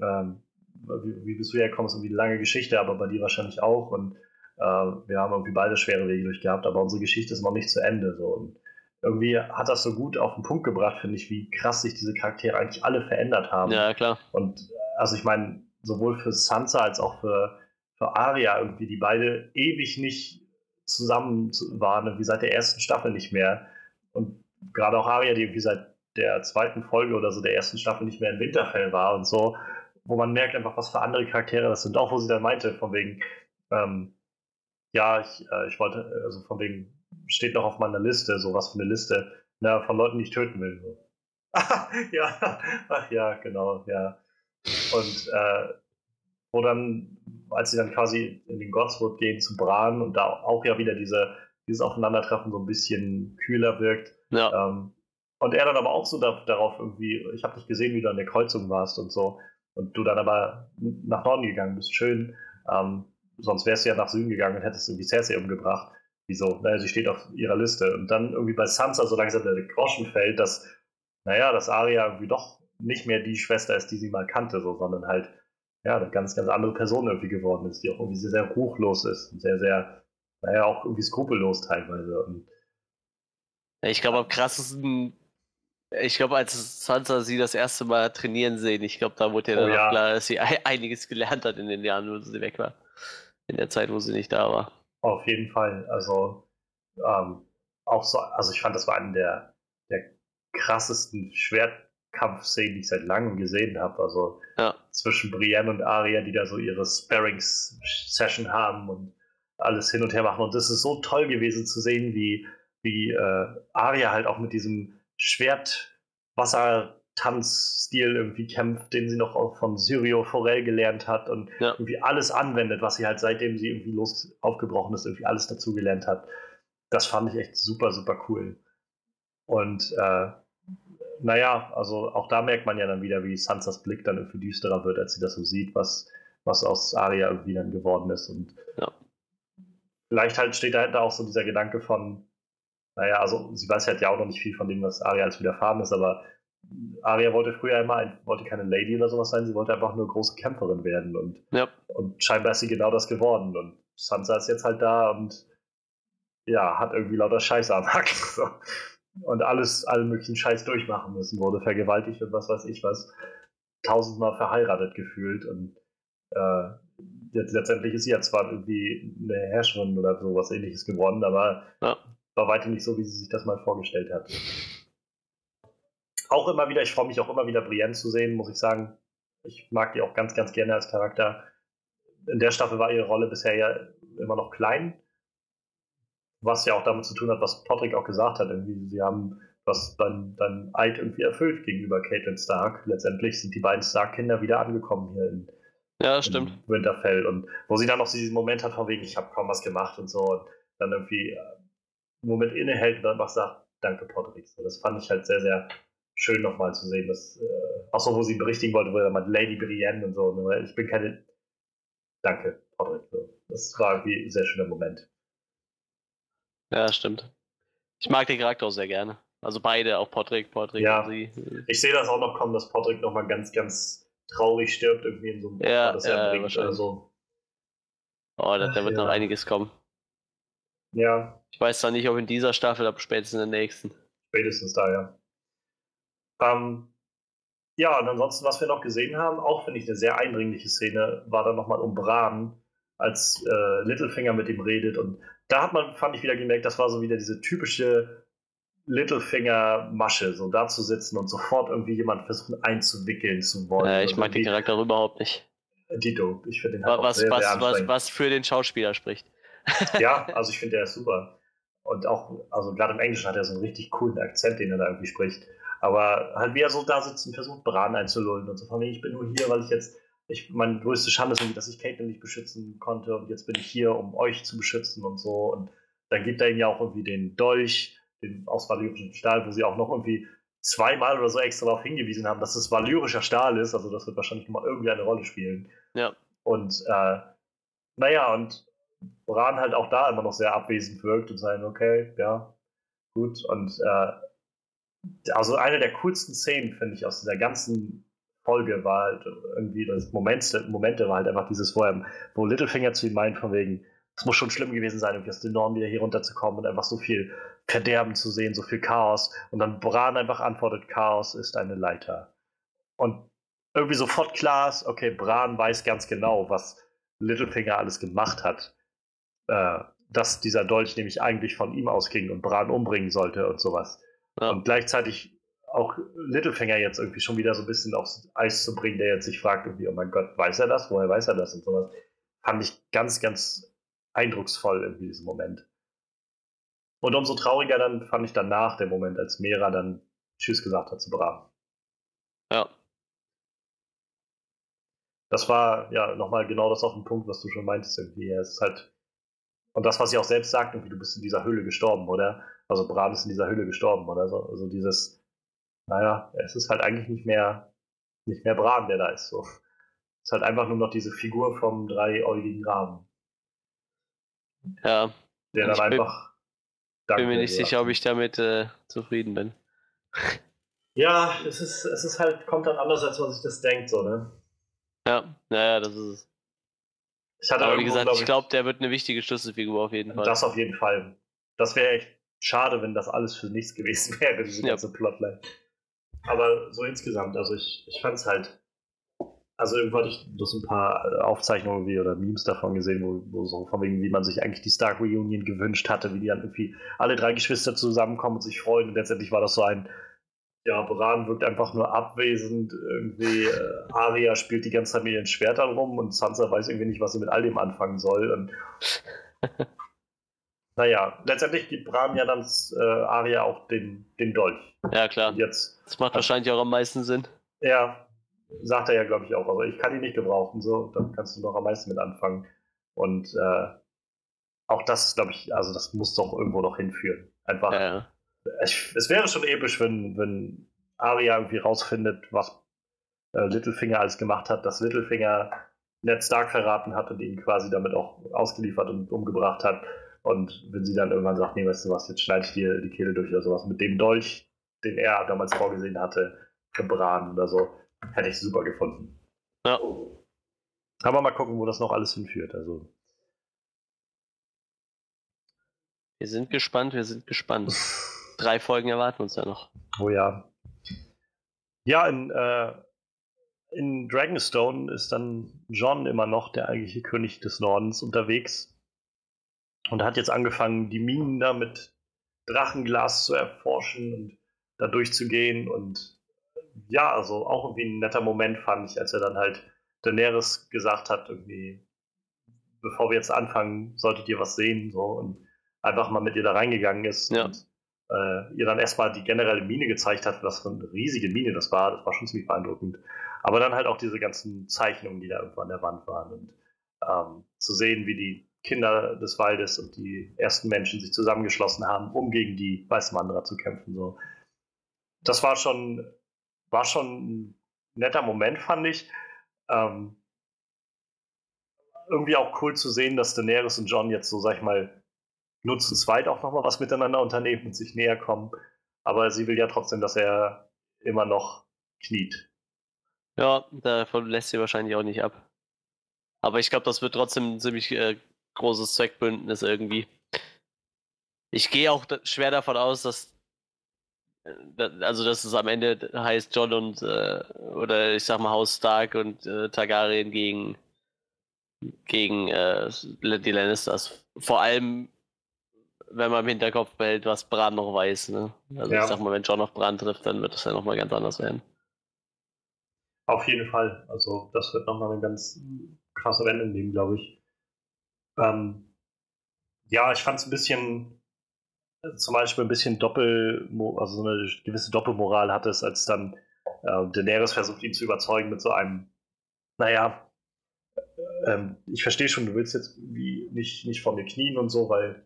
S1: ähm, wie, wie, bist du hergekommen, ist irgendwie eine lange Geschichte, aber bei dir wahrscheinlich auch und wir haben irgendwie beide schwere Wege durchgehabt, aber unsere Geschichte ist noch nicht zu Ende. So. Und irgendwie hat das so gut auf den Punkt gebracht, finde ich, wie krass sich diese Charaktere eigentlich alle verändert haben.
S2: Ja, klar.
S1: Und also ich meine, sowohl für Sansa als auch für für Aria irgendwie, die beide ewig nicht zusammen waren, wie seit der ersten Staffel nicht mehr. Und gerade auch Aria, die irgendwie seit der zweiten Folge oder so der ersten Staffel nicht mehr in Winterfell war und so, wo man merkt einfach, was für andere Charaktere das sind. Auch wo sie dann meinte, von wegen, ähm, ja, ich, äh, ich wollte, also von wegen, steht noch auf meiner Liste, so was für eine Liste, na, von Leuten, die ich töten will. So. ja, ach ja, genau, ja. Und äh, wo dann, als sie dann quasi in den Godswood gehen zu Bran und da auch ja wieder diese, dieses Aufeinandertreffen so ein bisschen kühler wirkt.
S2: Ja.
S1: Ähm, und er dann aber auch so da, darauf irgendwie, ich habe dich gesehen, wie du an der Kreuzung warst und so. Und du dann aber nach Norden gegangen bist, schön. Ähm, sonst wärst du ja nach Süden gegangen und hättest irgendwie Cersei umgebracht. Wieso? Naja, sie steht auf ihrer Liste. Und dann irgendwie bei Sansa so langsam der Groschen fällt, dass, naja, dass Arya irgendwie doch nicht mehr die Schwester ist, die sie mal kannte, so, sondern halt ja, eine ganz, ganz andere Person irgendwie geworden ist, die auch irgendwie sehr, sehr ruchlos ist und sehr, sehr, naja, auch irgendwie skrupellos teilweise. Und
S2: ich glaube, am krassesten, ich glaube, als Sansa sie das erste Mal trainieren sehen, ich glaube, da wurde ja oh, dann ja. klar, dass sie einiges gelernt hat in den Jahren, wo sie weg war. In der Zeit, wo sie nicht da war.
S1: Auf jeden Fall. Also ähm, auch so, also ich fand, das war eine der, der krassesten Schwertkampfszenen, die ich seit langem gesehen habe. Also ja. zwischen Brienne und Arya, die da so ihre Sparrings-Session haben und alles hin und her machen. Und das ist so toll gewesen zu sehen, wie, wie äh, Arya halt auch mit diesem Schwertwassertanzstil irgendwie kämpft, den sie noch von Syrio Forel gelernt hat und ja. irgendwie alles anwendet, was sie halt seitdem sie irgendwie los aufgebrochen ist, irgendwie alles dazu gelernt hat. Das fand ich echt super, super cool. Und äh, naja, also auch da merkt man ja dann wieder, wie Sansas Blick dann irgendwie düsterer wird, als sie das so sieht, was, was aus Arya irgendwie dann geworden ist. Und ja. vielleicht halt steht dahinter auch so dieser Gedanke von, naja, also sie weiß halt ja auch noch nicht viel von dem, was Arya als widerfahren ist, aber Arya wollte früher immer, wollte keine Lady oder sowas sein, sie wollte einfach nur große Kämpferin werden und, ja. und scheinbar ist sie genau das geworden und Sansa ist jetzt halt da und ja, hat irgendwie lauter Scheiße am Hacken so. und alles, allen möglichen Scheiß durchmachen müssen, wurde vergewaltigt und was weiß ich was, tausendmal verheiratet gefühlt und äh, jetzt, letztendlich ist sie ja zwar irgendwie eine Herrscherin oder sowas ähnliches geworden, aber ja war weiter nicht so, wie sie sich das mal vorgestellt hat. Auch immer wieder, ich freue mich auch immer wieder, Brienne zu sehen, muss ich sagen. Ich mag die auch ganz, ganz gerne als Charakter. In der Staffel war ihre Rolle bisher ja immer noch klein, was ja auch damit zu tun hat, was Patrick auch gesagt hat. Irgendwie, sie haben was dein, dein Eid irgendwie erfüllt gegenüber Caitlin Stark. Letztendlich sind die beiden Stark-Kinder wieder angekommen hier in,
S2: ja, stimmt.
S1: Winterfell. Und wo sie dann noch diesen Moment hat, von wegen, ich habe kaum was gemacht und so. Und dann irgendwie Moment innehält und einfach sagt, danke Podrix. Das fand ich halt sehr, sehr schön nochmal zu sehen. Dass, äh, auch so, wo sie berichtigen wollte, wo er meint, Lady Brienne und so. Ne? Ich bin keine. Danke, Podrix. Das war irgendwie ein sehr schöner Moment.
S2: Ja, stimmt. Ich mag den Charakter auch sehr gerne. Also beide, auch Podrick, Podrick
S1: ja. und sie. Ich sehe das auch noch kommen, dass Podrick nochmal ganz, ganz traurig stirbt, irgendwie in so einem
S2: ja, das ja, bringt oder so. Oh, da, da wird ja. noch einiges kommen.
S1: Ja.
S2: Ich weiß zwar nicht, ob in dieser Staffel, aber spätestens in der nächsten.
S1: Spätestens da, ja. Ähm, ja, und ansonsten, was wir noch gesehen haben, auch finde ich eine sehr eindringliche Szene, war dann nochmal um Bran, als äh, Littlefinger mit ihm redet. Und da hat man, fand ich wieder gemerkt, das war so wieder diese typische Littlefinger-Masche, so da zu sitzen und sofort irgendwie jemand versuchen einzuwickeln zu wollen.
S2: Ja, ich mag den Charakter überhaupt nicht.
S1: Dito, ich finde den halt
S2: was,
S1: sehr,
S2: was,
S1: sehr
S2: was, was für den Schauspieler spricht
S1: ja, also ich finde, der ist super. Und auch, also gerade im Englischen hat er so einen richtig coolen Akzent, den er da irgendwie spricht. Aber halt wie er so da sitzt und versucht, Bran einzulullen und so von mir, ich bin nur hier, weil ich jetzt, ich, meine größte Schande ist irgendwie, dass ich Caitlyn nicht beschützen konnte und jetzt bin ich hier, um euch zu beschützen und so. Und dann gibt er ihm ja auch irgendwie den Dolch, den aus valyrischen Stahl, wo sie auch noch irgendwie zweimal oder so extra darauf hingewiesen haben, dass es valyrischer Stahl ist. Also das wird wahrscheinlich nochmal irgendwie eine Rolle spielen.
S2: Ja.
S1: Und äh, naja, und Bran halt auch da immer noch sehr abwesend wirkt und sagen, okay, ja, gut. Und äh, also eine der coolsten Szenen, finde ich, aus dieser ganzen Folge war halt irgendwie das Momente, Momente war halt einfach dieses, wo, wo Littlefinger zu ihm meint, von wegen, es muss schon schlimm gewesen sein, irgendwie aus den Normen wieder hier runterzukommen und einfach so viel Verderben zu sehen, so viel Chaos. Und dann Bran einfach antwortet, Chaos ist eine Leiter. Und irgendwie sofort klar ist, okay, Bran weiß ganz genau, was Littlefinger alles gemacht hat äh, dass dieser Dolch nämlich eigentlich von ihm ausging und Bran umbringen sollte und sowas. Ja. Und gleichzeitig auch Littlefinger jetzt irgendwie schon wieder so ein bisschen aufs Eis zu bringen, der jetzt sich fragt, irgendwie, oh mein Gott, weiß er das? Woher weiß er das? Und sowas. Fand ich ganz, ganz eindrucksvoll in diesem Moment. Und umso trauriger dann fand ich danach der Moment, als Mera dann Tschüss gesagt hat zu Bran.
S2: Ja.
S1: Das war ja nochmal genau das auf den Punkt, was du schon meintest irgendwie. Er ist halt und das, was sie auch selbst sagt, irgendwie, du bist in dieser Höhle gestorben, oder? Also Bran ist in dieser Höhle gestorben, oder so. Also dieses, naja, es ist halt eigentlich nicht mehr, nicht mehr Bran, der da ist. So. Es ist halt einfach nur noch diese Figur vom dreieugigen Raben.
S2: Ja.
S1: Der dann einfach.
S2: Ich bin mir nicht sicher, ob ich damit äh, zufrieden bin.
S1: Ja, es ist, es ist halt, kommt dann anders, als man sich das denkt, so, ne?
S2: Ja, naja, das ist es. Ich hatte Aber wie gesagt, ich glaube, der wird eine wichtige Schlüsselfigur auf jeden Fall.
S1: Das auf jeden Fall. Das wäre echt schade, wenn das alles für nichts gewesen wäre, diese ja. ganze Plotline. Aber so insgesamt, also ich, ich fand es halt also irgendwo hatte ich bloß ein paar äh, Aufzeichnungen wie, oder Memes davon gesehen, wo, wo so von wegen, wie man sich eigentlich die Stark Reunion gewünscht hatte, wie die dann irgendwie alle drei Geschwister zusammenkommen und sich freuen. Und letztendlich war das so ein, ja, Bran wirkt einfach nur abwesend. Irgendwie äh, Arya spielt die ganze Zeit mit ihren Schwertern rum und Sansa weiß irgendwie nicht, was sie mit all dem anfangen soll. Und naja, letztendlich gibt Bran ja dann äh, Arya auch den, den Dolch.
S2: Ja, klar.
S1: jetzt,
S2: das macht wahrscheinlich auch am meisten Sinn.
S1: Ja, sagt er ja, glaube ich, auch. Also ich kann ihn nicht gebrauchen, so, dann kannst du noch am meisten mit anfangen. Und äh, auch das, glaube ich, also das muss doch irgendwo noch hinführen. Einfach. Ja. Ich, es wäre schon episch, wenn, wenn Arya irgendwie rausfindet, was äh, Littlefinger alles gemacht hat, dass Littlefinger Ned Stark verraten hat und ihn quasi damit auch ausgeliefert und umgebracht hat. Und wenn sie dann irgendwann sagt, nee, weißt du was, jetzt schneide ich dir die Kehle durch oder sowas, mit dem Dolch, den er damals vorgesehen hatte, gebrannt oder so, Hätte ich super gefunden.
S2: Ja.
S1: Aber mal gucken, wo das noch alles hinführt. Also.
S2: Wir sind gespannt, wir sind gespannt. Drei Folgen erwarten uns ja noch.
S1: Oh ja. Ja, in, äh, in Dragonstone ist dann John immer noch der eigentliche König des Nordens unterwegs und hat jetzt angefangen, die Minen da mit Drachenglas zu erforschen und da durchzugehen und ja, also auch irgendwie ein netter Moment fand ich, als er dann halt Daenerys gesagt hat, irgendwie, bevor wir jetzt anfangen, solltet ihr was sehen, so und einfach mal mit ihr da reingegangen ist
S2: ja.
S1: und äh, ihr dann erstmal die generelle Mine gezeigt hat, was für eine riesige Mine das war. Das war schon ziemlich beeindruckend. Aber dann halt auch diese ganzen Zeichnungen, die da irgendwo an der Wand waren und ähm, zu sehen, wie die Kinder des Waldes und die ersten Menschen sich zusammengeschlossen haben, um gegen die weißen Wanderer zu kämpfen. So. Das war schon war schon ein netter Moment, fand ich. Ähm, irgendwie auch cool zu sehen, dass Daenerys und John jetzt so, sag ich mal, nur zu zweit auch nochmal was miteinander unternehmen und sich näher kommen. Aber sie will ja trotzdem, dass er immer noch kniet.
S2: Ja, davon lässt sie wahrscheinlich auch nicht ab. Aber ich glaube, das wird trotzdem ziemlich äh, großes Zweckbündnis irgendwie. Ich gehe auch schwer davon aus, dass also dass es am Ende heißt John und äh, oder ich sag mal Haus Stark und äh, Targaryen gegen gegen äh, die Lannisters. Vor allem, wenn man im Hinterkopf behält, was Bran noch weiß. Ne? Also ja. ich sag mal, wenn John auf Bran trifft, dann wird es ja nochmal ganz anders werden.
S1: Auf jeden Fall. Also das wird nochmal eine ganz krasse Wende nehmen, glaube ich. Ähm, ja, ich fand es ein bisschen zum Beispiel ein bisschen Doppel, also so eine gewisse Doppelmoral hat es, als dann äh, Daenerys versucht, ihn zu überzeugen mit so einem, naja, ähm, ich verstehe schon, du willst jetzt nicht, nicht vor mir knien und so, weil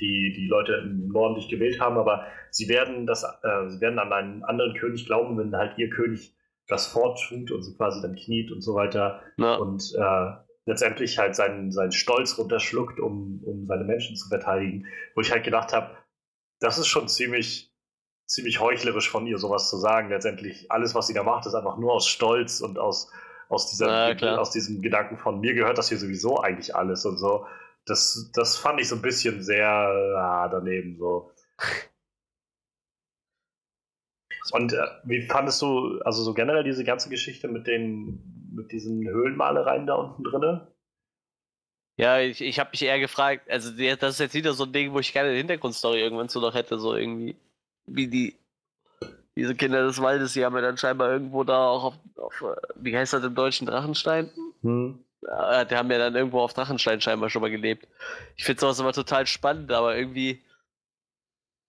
S1: die, die Leute im Norden dich gewählt haben, aber sie werden das, äh, sie werden an einen anderen König glauben, wenn halt ihr König das forttut und so quasi dann kniet und so weiter.
S2: Ja.
S1: Und äh, letztendlich halt seinen, seinen Stolz runterschluckt, um, um seine Menschen zu verteidigen. Wo ich halt gedacht habe, das ist schon ziemlich, ziemlich heuchlerisch von ihr, sowas zu sagen. Letztendlich, alles, was sie da macht, ist einfach nur aus Stolz und aus, aus, dieser,
S2: ja,
S1: aus diesem Gedanken von mir gehört das hier sowieso eigentlich alles und so. Das, das fand ich so ein bisschen sehr ah, daneben so. Und äh, wie fandest du also so generell diese ganze Geschichte mit den mit diesen Höhlenmalereien da unten drin?
S2: Ja, ich, ich habe mich eher gefragt, also das ist jetzt wieder so ein Ding, wo ich gerne eine Hintergrundstory irgendwann zu noch hätte, so irgendwie, wie die, diese Kinder des Waldes, die haben ja dann scheinbar irgendwo da auch auf, auf wie heißt das im Deutschen, Drachenstein?
S1: Hm.
S2: Ja, die haben ja dann irgendwo auf Drachenstein scheinbar schon mal gelebt. Ich finde sowas immer total spannend, aber irgendwie,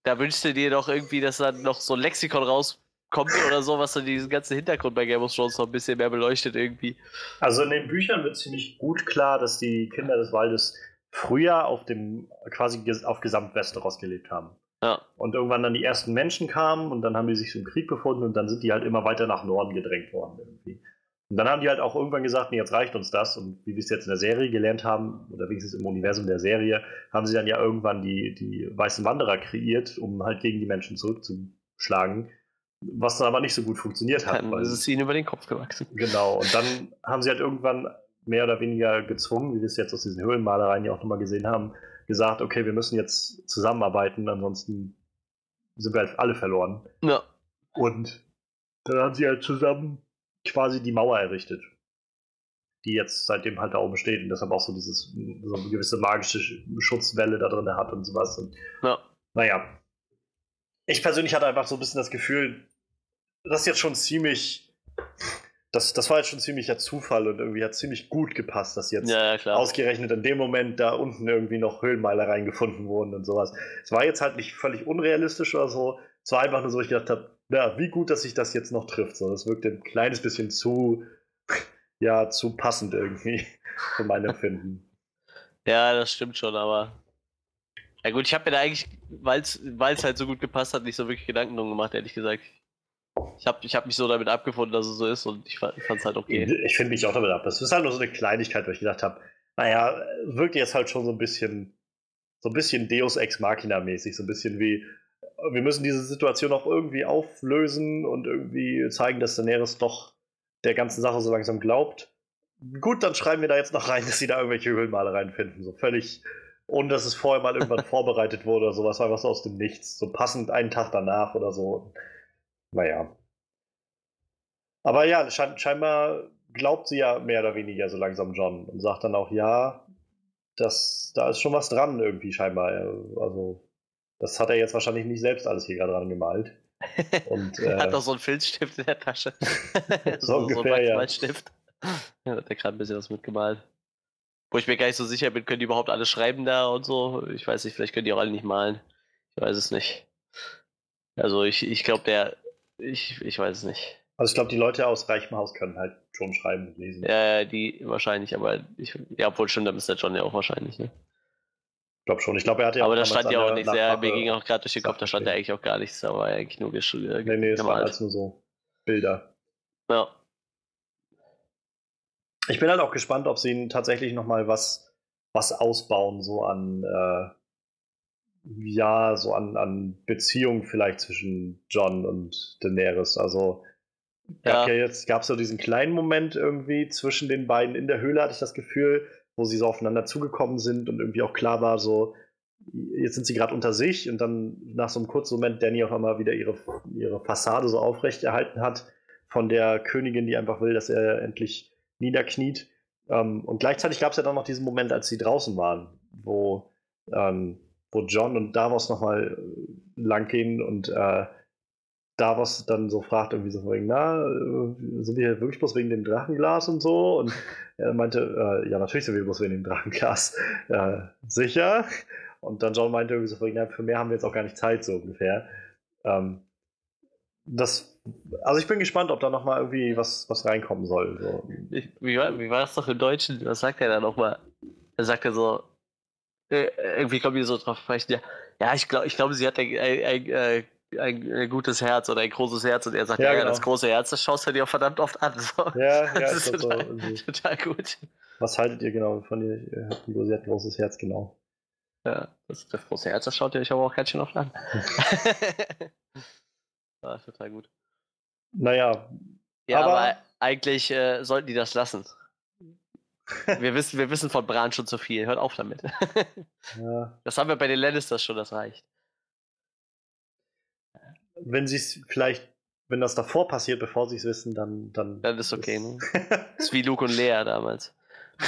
S2: da wünschst du dir doch irgendwie, dass dann noch so ein Lexikon raus kommt oder so, was dann diesen ganzen Hintergrund bei Game of Thrones noch ein bisschen mehr beleuchtet irgendwie.
S1: Also in den Büchern wird ziemlich gut klar, dass die Kinder des Waldes früher auf dem quasi auf Gesamt Westeros gelebt haben.
S2: Ja.
S1: Und irgendwann dann die ersten Menschen kamen und dann haben die sich so im Krieg befunden und dann sind die halt immer weiter nach Norden gedrängt worden irgendwie. Und dann haben die halt auch irgendwann gesagt, nee, jetzt reicht uns das. Und wie wir es jetzt in der Serie gelernt haben, oder wenigstens im Universum der Serie, haben sie dann ja irgendwann die, die weißen Wanderer kreiert, um halt gegen die Menschen zurückzuschlagen. Was dann aber nicht so gut funktioniert hat.
S2: Dann ist es ihnen über den Kopf gewachsen.
S1: Genau, und dann haben sie halt irgendwann mehr oder weniger gezwungen, wie wir es jetzt aus diesen Höhlenmalereien ja auch nochmal gesehen haben, gesagt, okay, wir müssen jetzt zusammenarbeiten, ansonsten sind wir halt alle verloren.
S2: Ja.
S1: Und dann haben sie halt zusammen quasi die Mauer errichtet. Die jetzt seitdem halt da oben steht und deshalb auch so dieses, so eine gewisse magische Schutzwelle da drin hat und sowas. Und, ja. Naja. Ich persönlich hatte einfach so ein bisschen das Gefühl, das ist jetzt schon ziemlich. Das, das war jetzt schon ziemlicher Zufall und irgendwie hat ziemlich gut gepasst, dass jetzt ja, ja, ausgerechnet in dem Moment da unten irgendwie noch Höhlenmalereien gefunden wurden und sowas. Es war jetzt halt nicht völlig unrealistisch oder so. Es war einfach nur so, ich gedacht habe, ja, wie gut, dass sich das jetzt noch trifft. So, das wirkt ein kleines bisschen zu, ja, zu passend irgendwie, für mein Empfinden.
S2: Ja, das stimmt schon, aber. Ja gut, ich habe mir da eigentlich, weil es halt so gut gepasst hat, nicht so wirklich Gedanken drum gemacht, ehrlich gesagt. Ich habe ich hab mich so damit abgefunden, dass es so ist und ich, fand es halt okay.
S1: Ich finde mich auch damit ab. Das ist halt nur so eine Kleinigkeit, weil ich gedacht habe, naja, wirkt jetzt halt schon so ein bisschen, so ein bisschen Deus Ex Machina mäßig, so ein bisschen wie, wir müssen diese Situation auch irgendwie auflösen und irgendwie zeigen, dass Daenerys doch der ganzen Sache so langsam glaubt. Gut, dann schreiben wir da jetzt noch rein, dass sie da irgendwelche Höhlenmalereien finden. So völlig, ohne dass es vorher mal irgendwann vorbereitet wurde oder sowas, einfach so aus dem Nichts. So passend einen Tag danach oder so. Naja. Aber ja, scheinbar glaubt sie ja mehr oder weniger so langsam John und sagt dann auch, ja, das, da ist schon was dran irgendwie scheinbar. Also, das hat er jetzt wahrscheinlich nicht selbst alles hier gerade dran gemalt.
S2: Und, äh, hat doch so einen Filzstift in der Tasche.
S1: so, so ungefähr, so ein
S2: Stift. Ja, hat er gerade ein bisschen was mitgemalt. Wo ich mir gar nicht so sicher bin, können die überhaupt alle schreiben da und so? Ich weiß nicht, vielleicht können die auch alle nicht malen. Ich weiß es nicht. Also ich, ich glaube, der ich, ich weiß es nicht.
S1: Also ich glaube, die Leute aus Reichenhaus können halt schon schreiben und lesen.
S2: Ja, die wahrscheinlich, aber ich, ja, obwohl stimmt, dann ist der John ja auch wahrscheinlich, ne?
S1: Ich glaube schon. Ich glaube, er hat ja
S2: Aber da stand ja auch nichts. Ja, mir ging auch gerade durch den Kopf, da stand ja eigentlich auch gar nichts. Da war ja eigentlich nur geschrieben.
S1: Nee, nee, es waren halt nur so Bilder.
S2: Ja.
S1: Ich bin halt auch gespannt, ob sie tatsächlich nochmal was, was ausbauen, so an äh, ja, so an, an Beziehungen vielleicht zwischen John und Daenerys. Also gab ja, ja jetzt, gab es so diesen kleinen Moment irgendwie zwischen den beiden in der Höhle, hatte ich das Gefühl, wo sie so aufeinander zugekommen sind und irgendwie auch klar war, so, jetzt sind sie gerade unter sich und dann nach so einem kurzen Moment Danny auch einmal wieder ihre, ihre Fassade so aufrechterhalten hat von der Königin, die einfach will, dass er endlich niederkniet. Ähm, und gleichzeitig gab es ja dann noch diesen Moment, als sie draußen waren, wo ähm, wo John und Davos nochmal äh, lang gehen und äh, Davos dann so fragt, irgendwie so wegen, na, äh, sind wir hier wirklich bloß wegen dem Drachenglas und so? Und er meinte, äh, ja, natürlich sind wir bloß wegen dem Drachenglas. Äh, sicher? Und dann John meinte irgendwie so wegen, na, für mehr haben wir jetzt auch gar nicht Zeit, so ungefähr. Ähm, das, also ich bin gespannt, ob da nochmal irgendwie was, was reinkommen soll. So.
S2: Ich, wie, war, wie war das doch im Deutschen? Was sagt er da nochmal? Er sagt ja so, äh, irgendwie kommen die so drauf ja, ja ich glaube, ich glaub, sie hat ein, ein, ein, äh, ein, ein, gutes Herz oder ein großes Herz und er sagt, ja, ja, genau. das große Herz, das schaust du dir auch verdammt oft an. So.
S1: Ja, ja, das ist
S2: total, so total, gut.
S1: Was haltet ihr genau von ihr? Sie hat ein großes Herz, genau.
S2: Ja, das, das große Herz, das schaut ihr euch aber auch ganz schön oft an. ja, total gut.
S1: Naja.
S2: Ja, aber, aber eigentlich äh, sollten die das lassen. Wir wissen, wir wissen von Bran schon zu viel. Hört auf damit. Ja. Das haben wir bei den Lannisters schon, das reicht.
S1: Wenn sie es vielleicht, wenn das davor passiert, bevor sie es wissen, dann. Dann,
S2: dann ist okay, ne? das ist wie Luke und Lea damals.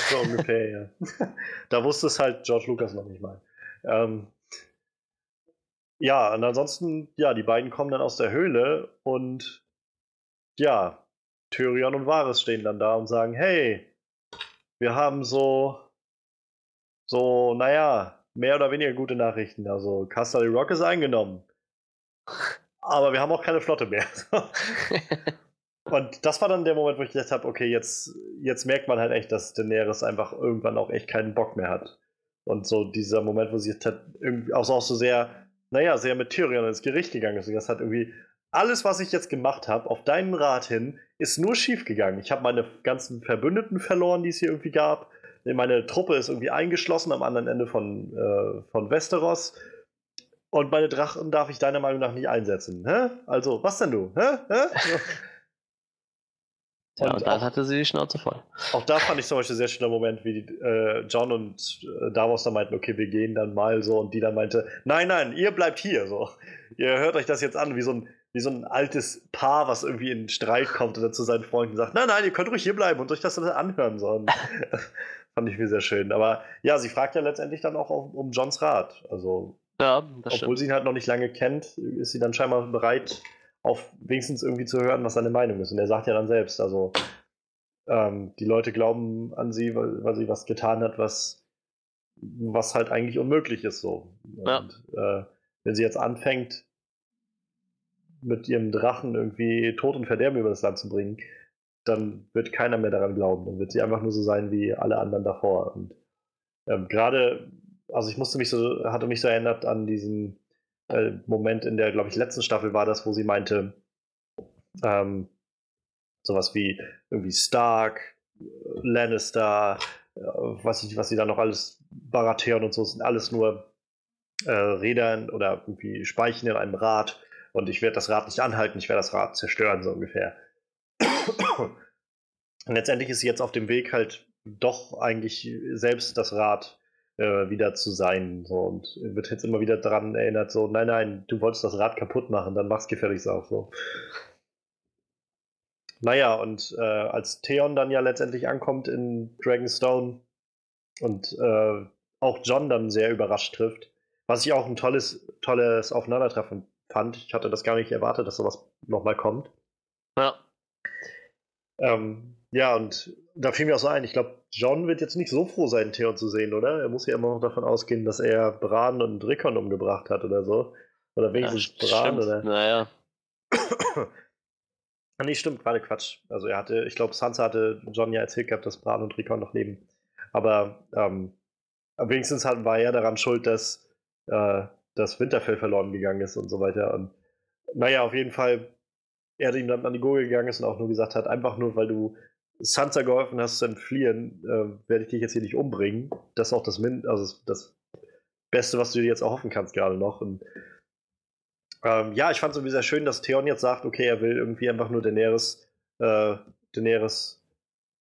S1: So ungefähr, ja. Da wusste es halt George Lucas noch nicht mal. Ähm, ja, und ansonsten, ja, die beiden kommen dann aus der Höhle und ja, Tyrion und Varys stehen dann da und sagen, hey, wir haben so, so, naja, mehr oder weniger gute Nachrichten. Also Castle Rock ist eingenommen. Aber wir haben auch keine Flotte mehr. Und das war dann der Moment, wo ich gedacht habe, okay, jetzt, jetzt merkt man halt echt, dass Daenerys einfach irgendwann auch echt keinen Bock mehr hat. Und so dieser Moment, wo sie halt irgendwie auch so, auch so sehr, naja, sehr mit Tyrion ins Gericht gegangen ist. Und das hat irgendwie alles, was ich jetzt gemacht habe, auf deinen Rat hin, ist nur schief gegangen. Ich habe meine ganzen Verbündeten verloren, die es hier irgendwie gab. Meine Truppe ist irgendwie eingeschlossen am anderen Ende von, äh, von Westeros. Und meine Drachen darf ich deiner Meinung nach nicht einsetzen. Hä? Also, was denn du? Hä? Hä?
S2: Ja, und, und dann auch, hatte sie die Schnauze voll.
S1: Auch da fand ich zum Beispiel sehr schöner Moment, wie die, äh, John und äh, Davos dann meinten, okay, wir gehen dann mal so und die dann meinte, nein, nein, ihr bleibt hier so. Ihr hört euch das jetzt an, wie so ein wie so ein altes Paar, was irgendwie in Streit kommt oder zu seinen Freunden sagt, nein, nein, ihr könnt ruhig hier bleiben und euch das anhören sollen. Fand ich mir sehr schön. Aber ja, sie fragt ja letztendlich dann auch um Johns Rat. Also, ja, obwohl stimmt. sie ihn halt noch nicht lange kennt, ist sie dann scheinbar bereit, auf wenigstens irgendwie zu hören, was seine Meinung ist. Und er sagt ja dann selbst, also ähm, die Leute glauben an sie, weil, weil, sie was getan hat, was, was halt eigentlich unmöglich ist so. Ja. Und äh, wenn sie jetzt anfängt, mit ihrem Drachen irgendwie Tod und Verderben über das Land zu bringen, dann wird keiner mehr daran glauben. Dann wird sie einfach nur so sein wie alle anderen davor. Und ähm, gerade, also ich musste mich so, hatte mich so erinnert an diesen äh, Moment in der, glaube ich, letzten Staffel war das, wo sie meinte, ähm, sowas wie irgendwie Stark, Lannister, äh, was, ich, was sie da noch alles, Baratheon und so, sind alles nur äh, Rädern oder irgendwie Speichen in einem Rad und ich werde das Rad nicht anhalten, ich werde das Rad zerstören, so ungefähr. Und letztendlich ist sie jetzt auf dem Weg halt doch eigentlich selbst das Rad äh, wieder zu sein. So, und wird jetzt immer wieder daran erinnert, so, nein, nein, du wolltest das Rad kaputt machen, dann mach's gefälligst auch so. Naja, und äh, als Theon dann ja letztendlich ankommt in Dragonstone und äh, auch John dann sehr überrascht trifft, was ich auch ein tolles, tolles Aufeinandertreffen fand. Ich hatte das gar nicht erwartet, dass sowas nochmal kommt. Ja. Ähm, ja, und da fiel mir auch so ein, ich glaube, John wird jetzt nicht so froh sein, Theon zu sehen, oder? Er muss ja immer noch davon ausgehen, dass er Bran und Rickon umgebracht hat oder so. Oder wenigstens ja, Bran, stimmt. oder?
S2: Naja.
S1: nee, stimmt, gerade Quatsch. Also er hatte, ich glaube, Sansa hatte John ja erzählt gehabt, dass Bran und Rickon noch leben. Aber ähm, wenigstens war er daran schuld, dass äh, das Winterfell verloren gegangen ist und so weiter. Und naja, auf jeden Fall, er ihm dann an die Gurgel gegangen ist und auch nur gesagt hat, einfach nur, weil du Sansa geholfen hast zu entfliehen, äh, werde ich dich jetzt hier nicht umbringen. Das ist auch das, Min also das Beste, was du dir jetzt erhoffen kannst, gerade noch. Und ähm, ja, ich fand es irgendwie sehr schön, dass Theon jetzt sagt, okay, er will irgendwie einfach nur Daenerys, äh, Daenerys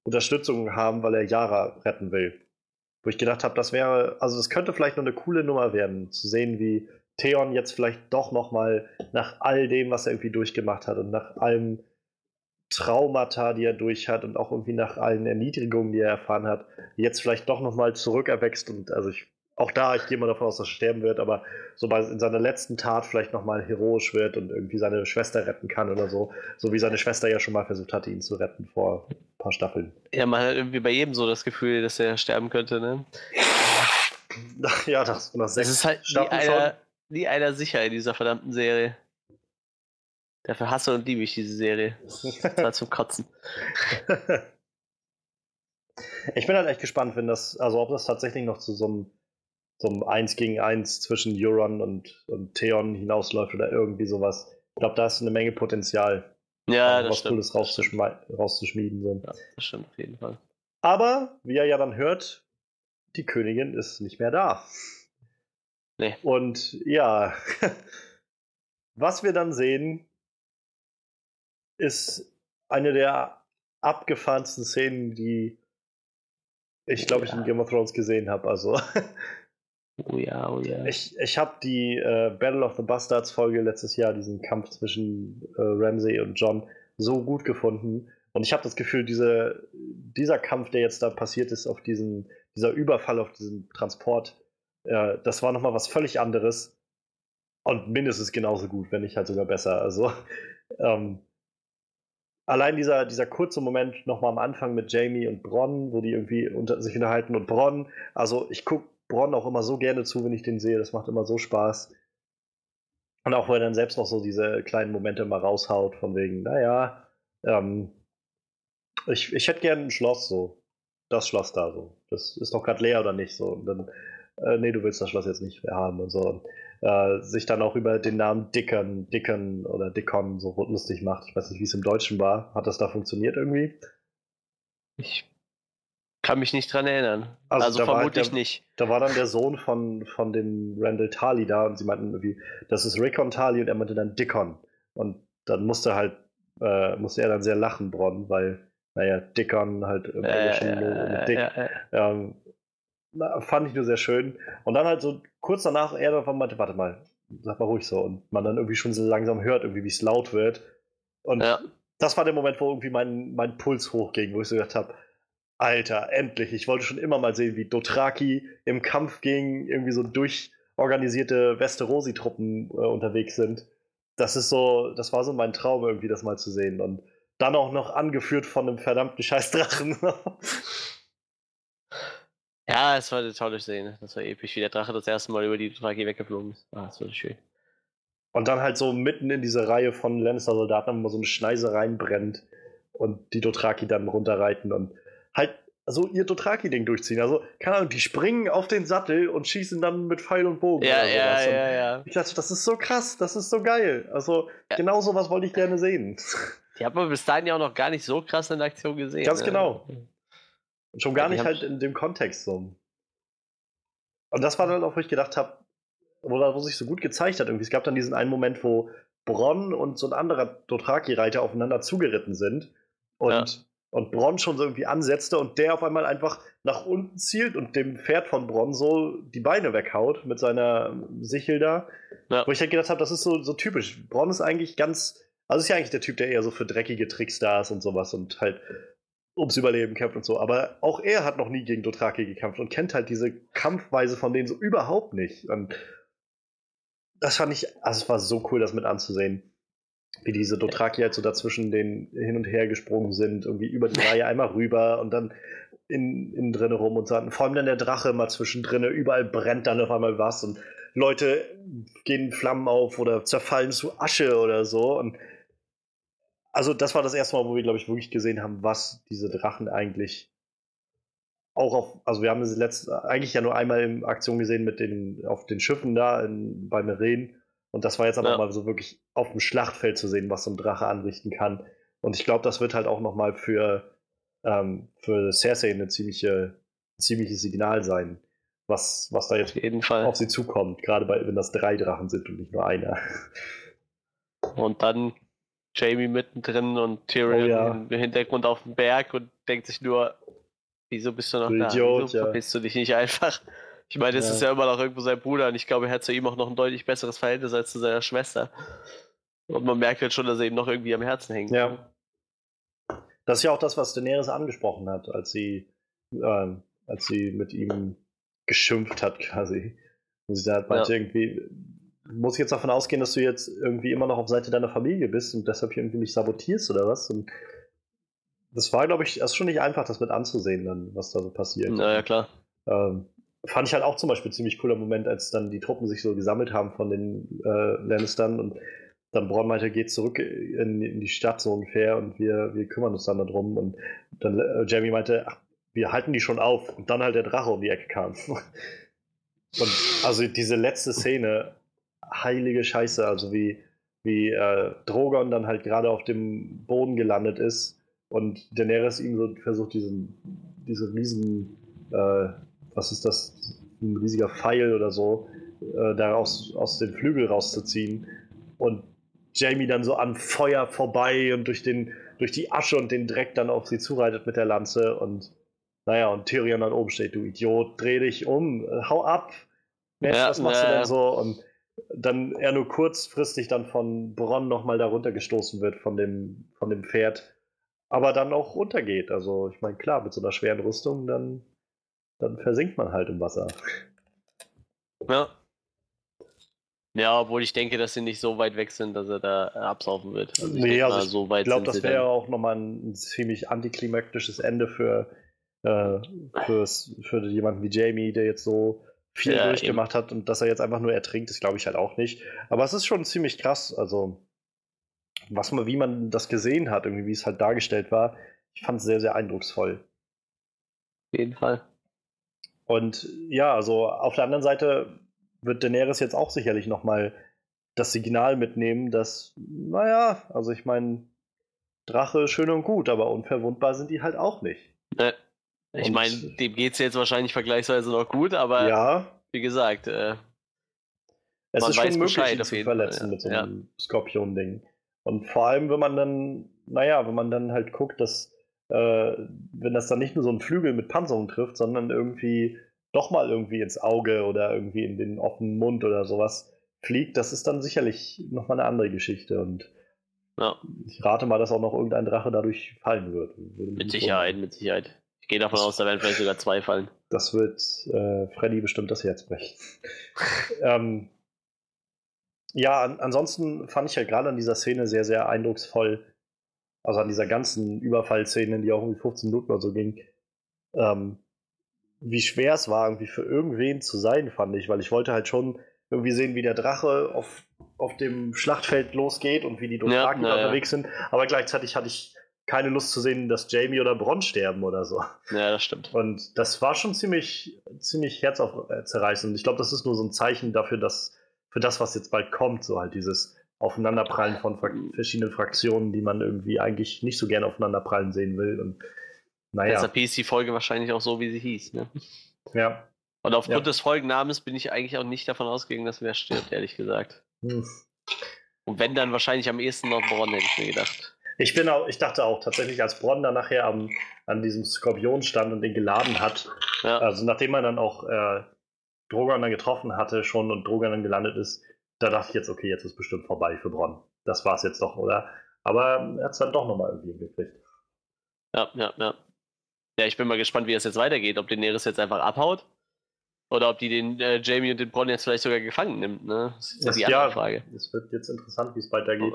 S1: Unterstützung haben, weil er Yara retten will. Wo ich gedacht habe, das wäre, also das könnte vielleicht noch eine coole Nummer werden, zu sehen, wie Theon jetzt vielleicht doch nochmal nach all dem, was er irgendwie durchgemacht hat und nach allem Traumata, die er durch hat und auch irgendwie nach allen Erniedrigungen, die er erfahren hat, jetzt vielleicht doch nochmal zurückerwächst und also ich auch da, ich gehe mal davon aus, dass er sterben wird, aber so bei, in seiner letzten Tat vielleicht nochmal heroisch wird und irgendwie seine Schwester retten kann oder so. So wie seine Schwester ja schon mal versucht hatte, ihn zu retten vor ein paar Staffeln.
S2: Ja, man hat irgendwie bei jedem so das Gefühl, dass er sterben könnte, ne?
S1: ja, das,
S2: das ist halt nie einer, nie einer sicher in dieser verdammten Serie. Dafür hasse und liebe ich diese Serie. Das halt zum Kotzen.
S1: Ich bin halt echt gespannt, wenn das, also ob das tatsächlich noch zu so einem so ein 1 gegen 1 zwischen Euron und, und Theon hinausläuft oder irgendwie sowas. Ich glaube, da ist eine Menge Potenzial.
S2: Ja, das
S1: was stimmt. Cooles rauszuschmieden. So.
S2: Ja, das stimmt auf jeden Fall.
S1: Aber, wie er ja dann hört, die Königin ist nicht mehr da.
S2: Nee.
S1: Und ja, was wir dann sehen, ist eine der abgefahrensten Szenen, die ich glaube, ich in Game of Thrones gesehen habe. Also
S2: Oh ja, oh ja.
S1: Ich, ich habe die äh, Battle of the Bastards Folge letztes Jahr, diesen Kampf zwischen äh, Ramsey und John, so gut gefunden. Und ich habe das Gefühl, diese, dieser Kampf, der jetzt da passiert ist, auf diesen, dieser Überfall auf diesen Transport, äh, das war nochmal was völlig anderes. Und mindestens genauso gut, wenn nicht halt sogar besser. Also, ähm, allein dieser, dieser kurze Moment nochmal am Anfang mit Jamie und Bronn, wo die irgendwie unter sich unterhalten und Bronn, also ich gucke Bronn auch immer so gerne zu, wenn ich den sehe. Das macht immer so Spaß. Und auch, wo er dann selbst noch so diese kleinen Momente mal raushaut, von wegen, naja, ähm, ich, ich hätte gerne ein Schloss so. Das Schloss da so. Das ist doch gerade leer oder nicht so. Und dann, äh, nee, du willst das Schloss jetzt nicht mehr haben und so. Und, äh, sich dann auch über den Namen Dickon, Dickon oder Dickon so lustig macht. Ich weiß nicht, wie es im Deutschen war. Hat das da funktioniert irgendwie?
S2: Ich kann mich nicht dran erinnern. Also, also vermutlich
S1: der,
S2: nicht.
S1: Da war dann der Sohn von, von dem Randall Tali da und sie meinten irgendwie, das ist Rickon Tali und er meinte dann Dickon. Und dann musste halt, äh, musste er dann sehr lachen, Bronn, weil, naja, Dickon halt im Englischen äh, Dick. Äh, ähm, na, fand ich nur sehr schön. Und dann halt so kurz danach, er davon meinte, warte mal, sag mal ruhig so. Und man dann irgendwie schon so langsam hört, irgendwie, wie es laut wird. Und ja. das war der Moment, wo irgendwie mein, mein Puls hochging, wo ich so gedacht habe, Alter, endlich. Ich wollte schon immer mal sehen, wie Dothraki im Kampf gegen irgendwie so durchorganisierte Westerosi-Truppen äh, unterwegs sind. Das ist so, das war so mein Traum, irgendwie das mal zu sehen. Und dann auch noch angeführt von einem verdammten Scheißdrachen.
S2: ja, es war eine tolle Szene. Das war episch, wie der Drache das erste Mal über die Dothraki weggeflogen ist. Ah, das war schön.
S1: Und dann halt so mitten in diese Reihe von Lannister-Soldaten, wo so eine Schneise reinbrennt und die Dothraki dann runterreiten und halt so ihr Dothraki-Ding durchziehen. Also, keine Ahnung, die springen auf den Sattel und schießen dann mit Pfeil und Bogen
S2: ja, oder sowas. Ja, ja, ja.
S1: Ich dachte, das ist so krass, das ist so geil. Also, ja. genau sowas wollte ich gerne sehen.
S2: Die hat man bis dahin ja auch noch gar nicht so krass in Aktion gesehen.
S1: Ganz ne? genau. Und schon gar ja, nicht halt in dem Kontext so. Und das war dann auch, wo ich gedacht habe, wo, wo sich so gut gezeigt hat. Irgendwie. Es gab dann diesen einen Moment, wo Bronn und so ein anderer Dothraki-Reiter aufeinander zugeritten sind. Und ja und Bronn schon so irgendwie ansetzte und der auf einmal einfach nach unten zielt und dem Pferd von Bronn so die Beine weghaut mit seiner Sichel da. Ja. Wo ich halt gedacht habe, das ist so, so typisch. Bronn ist eigentlich ganz, also ist ja eigentlich der Typ, der eher so für dreckige Tricks da ist und sowas und halt ums Überleben kämpft und so. Aber auch er hat noch nie gegen Dothraki gekämpft und kennt halt diese Kampfweise von denen so überhaupt nicht. Und das fand ich, also es war so cool, das mit anzusehen wie diese Dothraki halt so dazwischen den hin und her gesprungen sind, irgendwie über die Reihe einmal rüber und dann in, innen drinne rum und dann vor allem dann der Drache mal zwischendrin, überall brennt dann auf einmal was und Leute gehen Flammen auf oder zerfallen zu Asche oder so. Und also das war das erste Mal, wo wir, glaube ich, wirklich gesehen haben, was diese Drachen eigentlich auch auf, also wir haben sie letzt, eigentlich ja nur einmal in Aktion gesehen mit den, auf den Schiffen da in, bei Meren und das war jetzt aber ja. mal so wirklich auf dem Schlachtfeld zu sehen, was so ein Drache anrichten kann. Und ich glaube, das wird halt auch nochmal für, ähm, für Cersei eine ziemliche, ein ziemliches Signal sein, was, was da jetzt auf, auf sie zukommt. Gerade bei, wenn das drei Drachen sind und nicht nur einer.
S2: Und dann Jamie mittendrin und Tyrion oh, ja. im Hintergrund auf dem Berg und denkt sich nur, wieso bist du noch du da? Idiot, wieso ja. verpisst du dich nicht einfach? Ich meine, es ja. ist ja immer noch irgendwo sein Bruder und ich glaube, er hat zu ihm auch noch ein deutlich besseres Verhältnis als zu seiner Schwester. Und man merkt halt schon, dass er ihm noch irgendwie am Herzen hängt.
S1: Ja. Das ist ja auch das, was Daenerys angesprochen hat, als sie, äh, als sie mit ihm geschimpft hat, quasi. Und sie hat meinte ja. irgendwie, muss ich jetzt davon ausgehen, dass du jetzt irgendwie immer noch auf Seite deiner Familie bist und deshalb irgendwie mich sabotierst oder was? Und das war, glaube ich, erst schon nicht einfach, das mit anzusehen, dann, was da so passiert.
S2: Naja, klar.
S1: Ähm, fand ich halt auch zum Beispiel ziemlich cooler Moment, als dann die Truppen sich so gesammelt haben von den äh, Lannistern und dann Braun meinte, geht zurück in, in, die Stadt so ungefähr und wir, wir kümmern uns dann darum. Und dann äh, Jamie meinte, ach, wir halten die schon auf. Und dann halt der Drache um die Ecke kam. und also diese letzte Szene, heilige Scheiße, also wie, wie äh, Drogon dann halt gerade auf dem Boden gelandet ist und Daenerys ihm so versucht, diesen, diese riesen äh, was ist das, ein riesiger Pfeil oder so, äh, da aus, den Flügel rauszuziehen. Und Jamie dann so an Feuer vorbei und durch, den, durch die Asche und den Dreck dann auf sie zureitet mit der Lanze. Und naja, und Tyrion dann oben steht, du Idiot, dreh dich um, hau ab. Mensch, ja, was machst ja, du denn so? Und dann er nur kurzfristig dann von Bronn nochmal da runtergestoßen wird von dem, von dem Pferd, aber dann auch runtergeht. Also ich meine, klar, mit so einer schweren Rüstung, dann dann versinkt man halt im Wasser.
S2: Ja. Ja, obwohl ich denke, dass sie nicht so weit weg sind, dass er da absaufen wird.
S1: Also ich nee, also mal, so ich glaube, das wäre ja auch nochmal ein, ziemlich antiklimaktisches Ende für, äh, fürs, für jemanden wie Jamie, der jetzt so viel ja, durchgemacht eben. hat und dass er jetzt einfach nur ertrinkt, ist glaube ich halt auch nicht. Aber es ist schon ziemlich krass, also was man, wie man das gesehen hat, irgendwie wie es halt dargestellt war, ich fand es sehr, sehr eindrucksvoll.
S2: Auf jeden Fall.
S1: Und ja, also auf der anderen Seite wird Daenerys jetzt auch sicherlich nochmal das Signal mitnehmen, dass, naja, also ich meine, Drache schön und gut, aber unverwundbar sind die halt auch nicht.
S2: Äh, ich meine, dem geht es jetzt wahrscheinlich vergleichsweise noch gut, aber
S1: ja,
S2: wie gesagt, äh,
S1: es ist schon möglich, ihn zu verletzen Fall, mit so einem ja. Skorpion-Ding. Und vor allem, wenn man dann, naja, wenn man dann halt guckt, dass äh, wenn das dann nicht nur so ein Flügel mit Panzerung trifft, sondern irgendwie doch mal irgendwie ins Auge oder irgendwie in den offenen Mund oder sowas, fliegt, das ist dann sicherlich nochmal eine andere Geschichte. Und ja. ich rate mal, dass auch noch irgendein Drache dadurch fallen wird.
S2: Mit Sicherheit, mit Sicherheit. Ich gehe davon aus, da werden vielleicht sogar zwei fallen.
S1: Das wird äh, Freddy bestimmt das Herz brechen. ähm, ja, an, ansonsten fand ich ja gerade an dieser Szene sehr, sehr eindrucksvoll, also an dieser ganzen Überfallszene, die auch irgendwie 15 Minuten oder so ging, ähm, wie schwer es war, irgendwie für irgendwen zu sein, fand ich, weil ich wollte halt schon irgendwie sehen, wie der Drache auf, auf dem Schlachtfeld losgeht und wie die Dothraki ja, unterwegs ja. sind, aber gleichzeitig hatte ich keine Lust zu sehen, dass Jamie oder Bronn sterben oder so.
S2: Ja, das stimmt.
S1: Und das war schon ziemlich, ziemlich herzaufzerreißend. Ich glaube, das ist nur so ein Zeichen dafür, dass für das, was jetzt bald kommt, so halt dieses Aufeinanderprallen von verschiedenen Fraktionen, die man irgendwie eigentlich nicht so gerne aufeinanderprallen sehen will. Und
S2: naja. Deshalb hieß die Folge wahrscheinlich auch so, wie sie hieß. Ne?
S1: Ja.
S2: Und aufgrund ja. des Folgennamens bin ich eigentlich auch nicht davon ausgegangen, dass wer stirbt, ehrlich gesagt. Hm. Und wenn dann wahrscheinlich am ehesten noch Bronn, hätte ich mir gedacht.
S1: Ich bin auch, ich dachte auch tatsächlich, als Bronn dann nachher am, an diesem Skorpion stand und den geladen hat, ja. also nachdem man dann auch äh, Drogon dann getroffen hatte schon und Drogon dann gelandet ist, da dachte ich jetzt, okay, jetzt ist bestimmt vorbei für Bronn. Das war es jetzt doch, oder? Aber er hat es dann doch nochmal irgendwie hingekriegt.
S2: Ja, ja, ja. Ja, ich bin mal gespannt, wie es jetzt weitergeht. Ob Daenerys jetzt einfach abhaut oder ob die den äh, Jamie und den Bronn jetzt vielleicht sogar gefangen nimmt. Ne?
S1: Das ist das die andere ja, Frage. Es wird jetzt interessant, wie es weitergeht.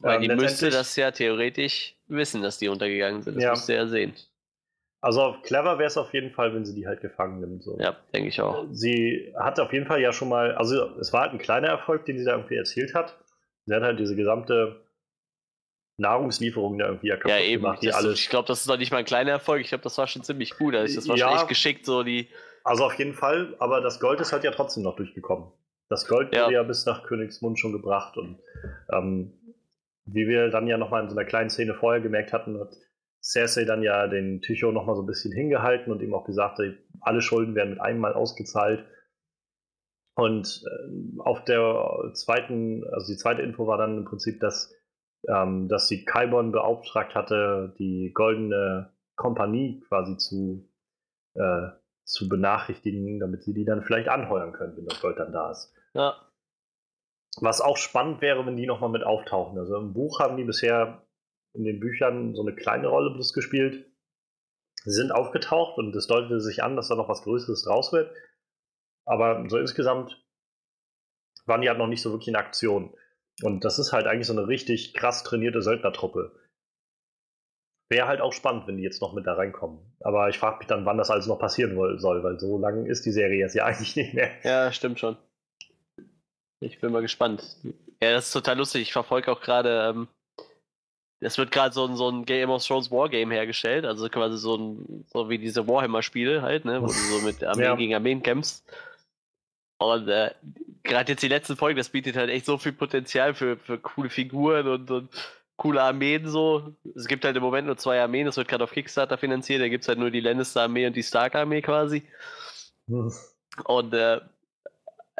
S2: Weil ähm, die müsste das ja theoretisch wissen, dass die untergegangen sind. Das ja. müsste er sehen.
S1: Also clever wäre es auf jeden Fall, wenn sie die halt gefangen nimmt. So.
S2: Ja, denke ich auch.
S1: Sie hat auf jeden Fall ja schon mal, also es war halt ein kleiner Erfolg, den sie da irgendwie erzielt hat. Sie hat halt diese gesamte Nahrungslieferung da irgendwie ja
S2: kaputt ja, eben. gemacht. Die alles ich glaube, das ist doch nicht mal ein kleiner Erfolg. Ich glaube, das war schon ziemlich gut. Also das war ja, schon echt geschickt, so die.
S1: Also auf jeden Fall, aber das Gold ist halt ja trotzdem noch durchgekommen. Das Gold ja. wurde ja bis nach Königsmund schon gebracht und ähm, wie wir dann ja nochmal in so einer kleinen Szene vorher gemerkt hatten, hat Cersei dann ja den Tycho nochmal so ein bisschen hingehalten und ihm auch gesagt, alle Schulden werden mit einem Mal ausgezahlt. Und äh, auf der zweiten, also die zweite Info war dann im Prinzip, dass, ähm, dass sie Kaibon beauftragt hatte, die goldene Kompanie quasi zu, äh, zu benachrichtigen, damit sie die dann vielleicht anheuern können, wenn das Gold dann da ist.
S2: Ja.
S1: Was auch spannend wäre, wenn die nochmal mit auftauchen. Also im Buch haben die bisher in den Büchern so eine kleine Rolle bloß gespielt. Sie sind aufgetaucht und es deutete sich an, dass da noch was Größeres draus wird. Aber so insgesamt waren die halt noch nicht so wirklich in Aktion. Und das ist halt eigentlich so eine richtig krass trainierte Söldnertruppe. Wäre halt auch spannend, wenn die jetzt noch mit da reinkommen. Aber ich frage mich dann, wann das alles noch passieren soll, weil so lang ist die Serie jetzt ja eigentlich nicht mehr.
S2: Ja, stimmt schon. Ich bin mal gespannt. Ja, das ist total lustig. Ich verfolge auch gerade ähm, es wird gerade so ein, so ein Game of Thrones Wargame hergestellt, also quasi so ein, so wie diese Warhammer-Spiele halt, ne, wo du so mit Armeen ja. gegen Armeen kämpfst. Und äh, gerade jetzt die letzten Folgen, das bietet halt echt so viel Potenzial für, für coole Figuren und, und coole Armeen so. Es gibt halt im Moment nur zwei Armeen, das wird gerade auf Kickstarter finanziert, da gibt es halt nur die Lannister-Armee und die Stark-Armee quasi. Hm. Und äh,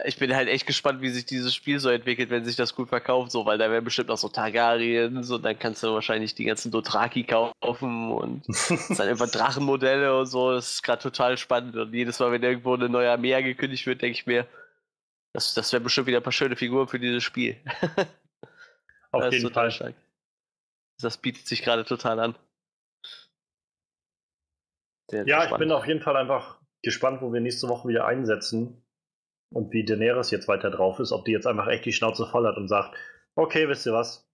S2: ich bin halt echt gespannt, wie sich dieses Spiel so entwickelt, wenn sich das gut verkauft, so, weil da werden bestimmt auch so Targaryen, so, dann kannst du wahrscheinlich die ganzen Dothraki kaufen und sind einfach Drachenmodelle und so, das ist gerade total spannend und jedes Mal, wenn irgendwo eine neue Armee angekündigt wird, denke ich mir, das, das wäre bestimmt wieder ein paar schöne Figuren für dieses Spiel.
S1: Auf jeden Fall. Stark.
S2: Das bietet sich gerade total an.
S1: Sehr, ja, ich bin auf jeden Fall einfach gespannt, wo wir nächste Woche wieder einsetzen und wie Daenerys jetzt weiter drauf ist, ob die jetzt einfach echt die Schnauze voll hat und sagt, okay, wisst ihr was,